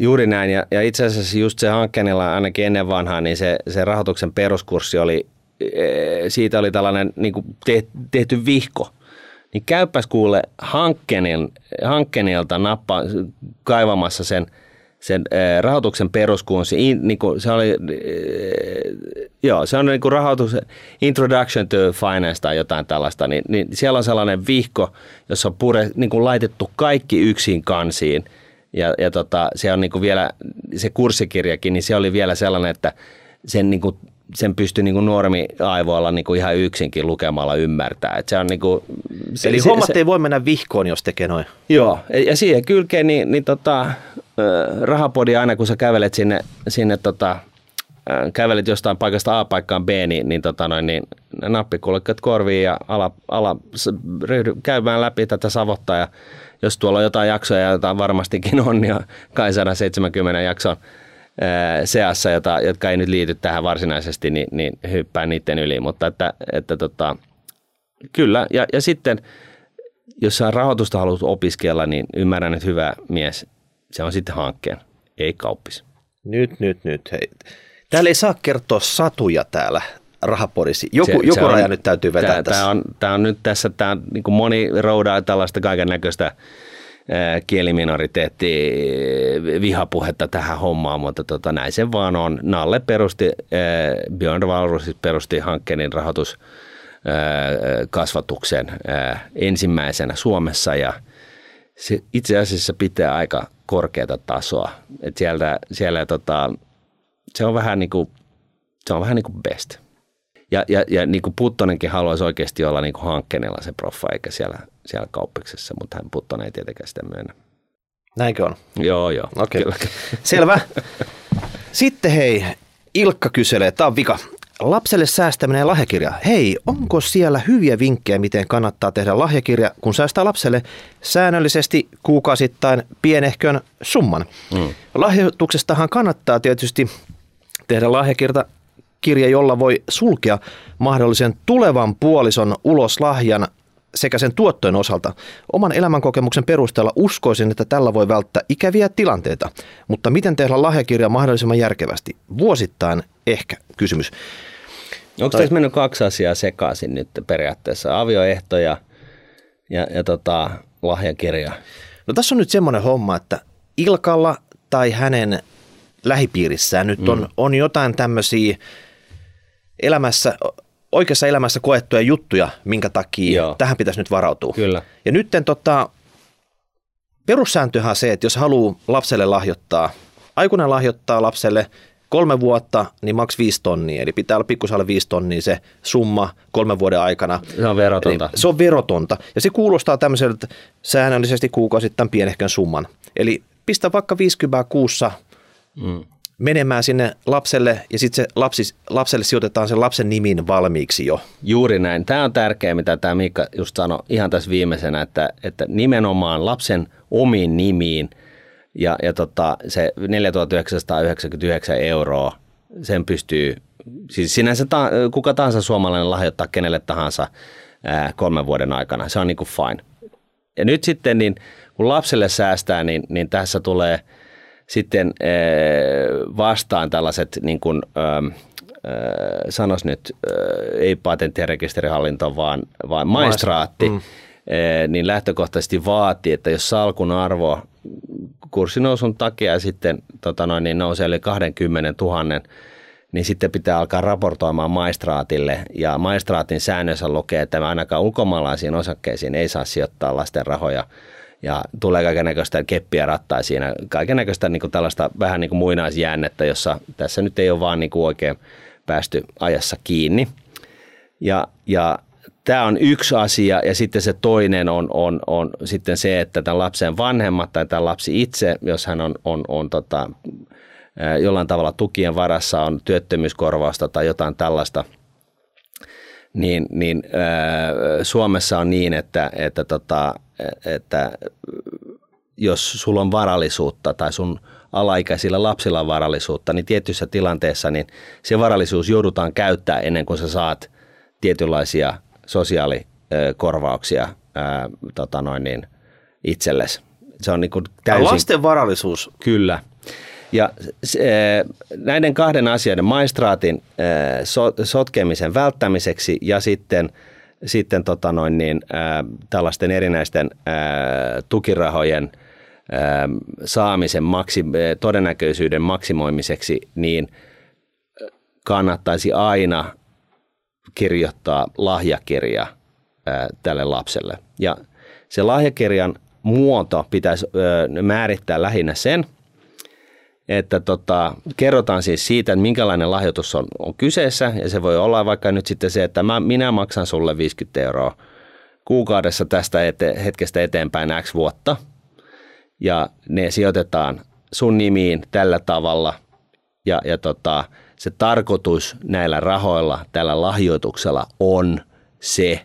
Juuri näin, ja, ja itse asiassa just se hankkeenilla ainakin ennen vanhaa, niin se, se rahoituksen peruskurssi oli, e, siitä oli tällainen niin kuin tehty vihko. Niin käypäs kuule hankkeenilta nappa kaivamassa sen – sen rahoituksen peruskuun, se, in, niin kuin, se oli, joo, se on niin kuin rahoitus, Introduction to Finance tai jotain tällaista, niin, niin siellä on sellainen vihko, jossa on pure, niin kuin laitettu kaikki yksin kansiin, ja, ja tota, se on niin kuin vielä, se kurssikirjakin, niin se oli vielä sellainen, että sen niin kuin sen pystyy niin kuin aivoilla niin kuin ihan yksinkin lukemalla ymmärtää. Et se on niin kuin, se, Eli se, hommat se, ei voi mennä vihkoon, jos tekee noin. Joo, ja siihen kylkeen niin, niin tota, rahapodi aina kun sä kävelet sinne, sinne tota, kävelet jostain paikasta A paikkaan B, niin, niin, tota noin, niin nappikulkeet korviin ja ala, ala ryhdy käymään läpi tätä savottaa ja jos tuolla on jotain jaksoja, joita varmastikin on, niin kai 170 jakson seassa, jota, jotka ei nyt liity tähän varsinaisesti, niin, niin hyppää niiden yli. Mutta että, että tota, kyllä, ja, ja sitten jos sä rahoitusta haluat opiskella, niin ymmärrän, että hyvä mies, se on sitten hankkeen, ei kauppis. Nyt, nyt, nyt. Hei. Täällä ei saa kertoa satuja täällä rahapodissa. Joku, se, joku se raja on, nyt täytyy vetää tämä, tässä. Tämä on, tämä on nyt tässä, tämä on, niin moni roudaa tällaista kaiken näköistä kieliminoriteetti vihapuhetta tähän hommaan, mutta tota, näin se vaan on. Nalle perusti, Björn Valrusis perusti hankkeen rahoitus kasvatuksen ensimmäisenä Suomessa ja se itse asiassa pitää aika korkeata tasoa. Et sieltä, siellä tota, se on vähän niin kuin, se on vähän niin kuin best. Ja, ja, ja niin kuin Puttonenkin haluaisi oikeasti olla niin kuin hankkeenilla se proffa, eikä siellä, siellä kauppiksessa, mutta hän Puttonen ei tietenkään sitä myönnä. Näinkö on? Joo, joo. Okei. Okay. Selvä. Sitten hei, Ilkka kyselee, tämä on vika. lapselle säästäminen ja lahjakirja. Hei, onko siellä hyviä vinkkejä, miten kannattaa tehdä lahjakirja, kun säästää lapselle säännöllisesti kuukausittain pienehkön summan? Mm. Lahjoituksestahan kannattaa tietysti tehdä lahjakirja, kirja, jolla voi sulkea mahdollisen tulevan puolison ulos lahjan sekä sen tuottojen osalta. Oman elämänkokemuksen perusteella uskoisin, että tällä voi välttää ikäviä tilanteita, mutta miten tehdä lahjakirja mahdollisimman järkevästi? Vuosittain ehkä kysymys. Onko tai... tässä mennyt kaksi asiaa sekaisin nyt periaatteessa? Avioehto ja, ja, ja tota, lahjakirja. No tässä on nyt semmoinen homma, että Ilkalla tai hänen lähipiirissään nyt on, mm. on jotain tämmöisiä elämässä, oikeassa elämässä koettuja juttuja, minkä takia Joo. tähän pitäisi nyt varautua. Kyllä. Ja nyt tota, perussääntöhän on se, että jos haluaa lapselle lahjoittaa, aikuinen lahjoittaa lapselle kolme vuotta, niin maks viisi tonnia. Eli pitää olla pikkusalle viisi tonnia se summa kolmen vuoden aikana. Se on verotonta. Eli se on verotonta. Ja se kuulostaa tämmöiseltä säännöllisesti kuukausittain pienehkön summan. Eli pistä vaikka 50 kuussa mm menemään sinne lapselle ja sitten lapsi, lapselle sijoitetaan sen lapsen nimin valmiiksi jo. Juuri näin. Tämä on tärkeää, mitä tämä Miikka just sanoi ihan tässä viimeisenä, että, että nimenomaan lapsen omiin nimiin ja, ja tota, se 4999 euroa, sen pystyy, siis sinänsä ta, kuka tahansa suomalainen lahjoittaa kenelle tahansa ää, kolmen vuoden aikana. Se on niin kuin fine. Ja nyt sitten, niin, kun lapselle säästää, niin, niin tässä tulee – sitten eh, vastaan tällaiset, niin kuin, ähm, äh, sanos nyt, äh, ei patentti- ja rekisterihallinto, vaan, vaan maistraatti, mm. Niin lähtökohtaisesti vaatii, että jos salkun arvo kurssinousun takia sitten tota noin, niin nousee yli 20 000, niin sitten pitää alkaa raportoimaan maistraatille. Ja maistraatin säännössä lukee, että ainakaan ulkomaalaisiin osakkeisiin ei saa sijoittaa lasten rahoja – ja tulee kaiken näköistä keppiä rattaa siinä, kaiken näköistä niin tällaista vähän niin kuin muinaisjäännettä, jossa tässä nyt ei ole vaan niin kuin oikein päästy ajassa kiinni. Ja, ja tämä on yksi asia ja sitten se toinen on, on, on sitten se, että tämän lapsen vanhemmat tai tämä lapsi itse, jos hän on, on, on tota, jollain tavalla tukien varassa, on työttömyyskorvausta tai jotain tällaista, niin, niin äh, Suomessa on niin, että, että tota, että jos sulla on varallisuutta tai sun alaikäisillä lapsilla on varallisuutta, niin tietyissä tilanteissa niin se varallisuus joudutaan käyttää ennen kuin sä saat tietynlaisia sosiaalikorvauksia ää, tota noin niin, itsellesi. Se on niin kuin täysin... Lasten varallisuus. Kyllä. Ja se, näiden kahden asioiden, maistraatin sotkemisen välttämiseksi ja sitten – sitten tota noin niin, ää, tällaisten erinäisten ää, tukirahojen saamisen maksi, todennäköisyyden maksimoimiseksi, niin kannattaisi aina kirjoittaa lahjakirja tälle lapselle. Ja se lahjakirjan muoto pitäisi ää, määrittää lähinnä sen, että tota, kerrotaan siis siitä, että minkälainen lahjoitus on, on kyseessä ja se voi olla vaikka nyt sitten se, että mä, minä maksan sulle 50 euroa kuukaudessa tästä ete, hetkestä eteenpäin X vuotta ja ne sijoitetaan sun nimiin tällä tavalla ja, ja tota, se tarkoitus näillä rahoilla, tällä lahjoituksella on se,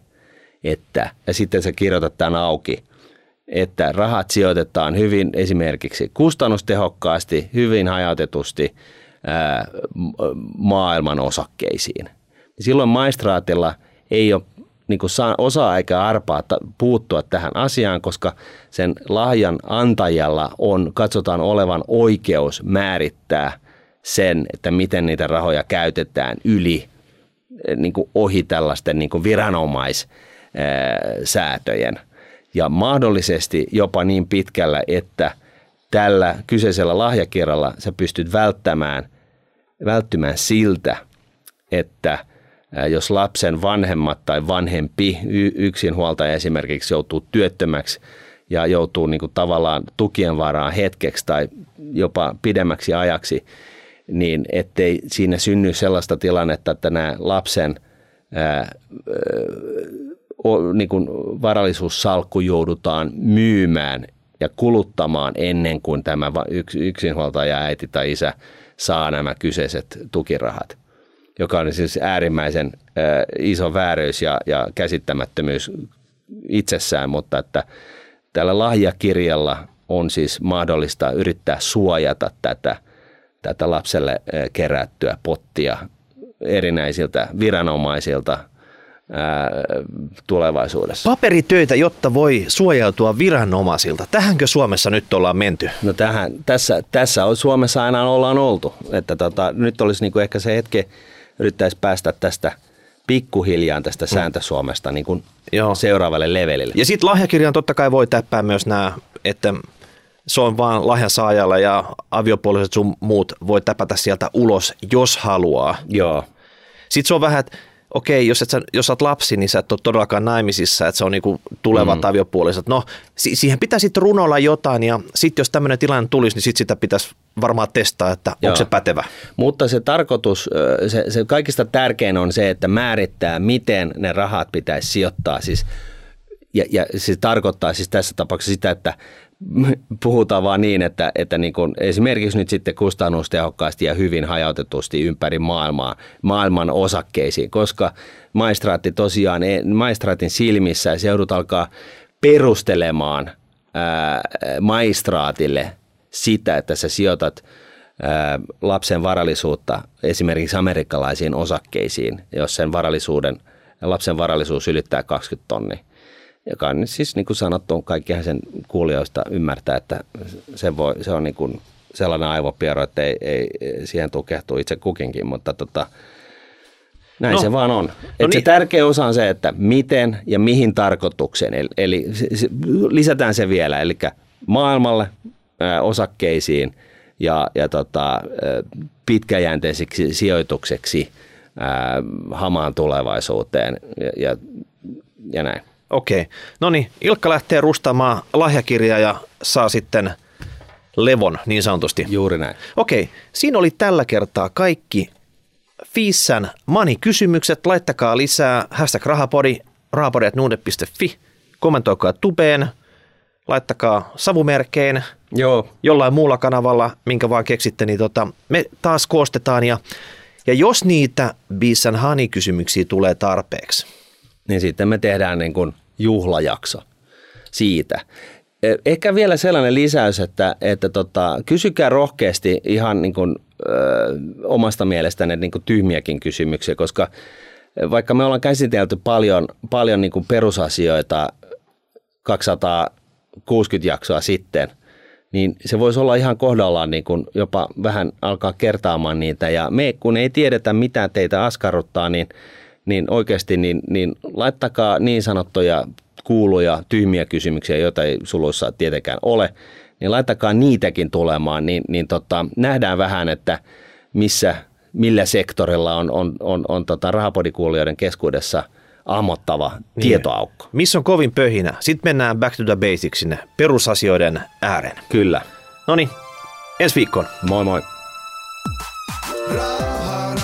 että ja sitten sä kirjoitat tämän auki, että rahat sijoitetaan hyvin esimerkiksi kustannustehokkaasti, hyvin hajautetusti ää, maailman osakkeisiin. Silloin maistraatilla ei ole niin kuin saa, osaa eikä arpaa puuttua tähän asiaan, koska sen lahjan antajalla on, katsotaan olevan oikeus määrittää sen, että miten niitä rahoja käytetään yli niin kuin ohi tällaisten niin kuin viranomaissäätöjen ja mahdollisesti jopa niin pitkällä, että tällä kyseisellä lahjakirjalla sä pystyt välttämään, välttymään siltä, että jos lapsen vanhemmat tai vanhempi yksinhuoltaja esimerkiksi joutuu työttömäksi ja joutuu niin kuin tavallaan tukien varaan hetkeksi tai jopa pidemmäksi ajaksi, niin ettei siinä synny sellaista tilannetta, että nämä lapsen niin kuin varallisuussalkku joudutaan myymään ja kuluttamaan ennen kuin tämä yksinhuoltaja äiti tai isä saa nämä kyseiset tukirahat. joka on siis äärimmäisen iso vääryys ja, ja käsittämättömyys itsessään, mutta että tällä lahjakirjalla on siis mahdollista yrittää suojata tätä, tätä lapselle kerättyä pottia erinäisiltä viranomaisilta ää, tulevaisuudessa. Paperitöitä, jotta voi suojautua viranomaisilta. Tähänkö Suomessa nyt ollaan menty? No tähän, tässä, tässä on Suomessa aina ollaan oltu. Että tota, nyt olisi niinku ehkä se hetki, yrittäisi päästä tästä pikkuhiljaa tästä mm. sääntösuomesta niin kuin Joo. seuraavalle levelille. Ja sitten lahjakirjan totta kai voi täppää myös nämä, että se on vaan lahjan saajalla ja aviopuoliset sun muut voi täpätä sieltä ulos, jos haluaa. Joo. Sitten se on vähän, että okei, jos, et sä, jos sä oot lapsi, niin sä et ole todellakaan naimisissa, että se on niinku tulevat mm. aviopuoliset. No, si- siihen pitää sitten runoilla jotain ja sitten jos tämmöinen tilanne tulisi, niin sitten sitä pitäisi varmaan testaa, että Joo. onko se pätevä. Mutta se tarkoitus, se, se kaikista tärkein on se, että määrittää, miten ne rahat pitäisi sijoittaa. Siis, ja, ja se tarkoittaa siis tässä tapauksessa sitä, että (laughs) puhutaan vaan niin, että, että niin kuin esimerkiksi nyt sitten kustannustehokkaasti ja hyvin hajautetusti ympäri maailmaa, maailman osakkeisiin, koska maistraatti tosiaan, maistraatin silmissä se joudut alkaa perustelemaan ää, maistraatille sitä, että sä sijoitat ää, lapsen varallisuutta esimerkiksi amerikkalaisiin osakkeisiin, jos sen varallisuuden, lapsen varallisuus ylittää 20 tonnia joka on siis niin kuin sanottu, kaikkihan sen kuulijoista ymmärtää, että se, voi, se on niin kuin sellainen aivopiero, että ei, ei siihen tukehtuu itse kukinkin, mutta tota, näin no. se vaan on. No niin. Se tärkeä osa on se, että miten ja mihin tarkoitukseen, eli, eli lisätään se vielä, eli maailmalle, ää, osakkeisiin ja, ja tota, pitkäjänteiseksi sijoitukseksi ää, hamaan tulevaisuuteen ja, ja, ja näin. Okei. No niin, Ilkka lähtee rustamaan lahjakirjaa ja saa sitten levon niin sanotusti. Juuri näin. Okei, siinä oli tällä kertaa kaikki Fissän mani-kysymykset. Laittakaa lisää hashtag rahapodi, rahapodi.nuude.fi. Kommentoikaa tubeen, laittakaa savumerkein, Joo. jollain muulla kanavalla, minkä vaan keksitte, niin tota, me taas koostetaan. Ja, ja jos niitä Bissan Hani-kysymyksiä tulee tarpeeksi, niin sitten me tehdään niin kuin juhlajakso siitä. E, ehkä vielä sellainen lisäys, että, että tota, kysykää rohkeasti ihan niin kuin, ö, omasta mielestänne niin kuin tyhmiäkin kysymyksiä, koska vaikka me ollaan käsitelty paljon, paljon niin kuin perusasioita 260 jaksoa sitten, niin se voisi olla ihan kohdallaan niin kuin jopa vähän alkaa kertaamaan niitä. Ja me, kun ei tiedetä, mitä teitä askarruttaa, niin – niin oikeasti niin, niin laittakaa niin sanottuja kuuluja, tyhmiä kysymyksiä, joita ei suluissa tietenkään ole, niin laittakaa niitäkin tulemaan, niin, niin tota, nähdään vähän, että missä, millä sektorilla on, on, on, on tota rahapodikuulijoiden keskuudessa ammottava niin. tietoaukko. Missä on kovin pöhinä? Sitten mennään back to the basics sinne perusasioiden ääreen. Kyllä. No niin, ensi viikkoon. Moi moi. Raha.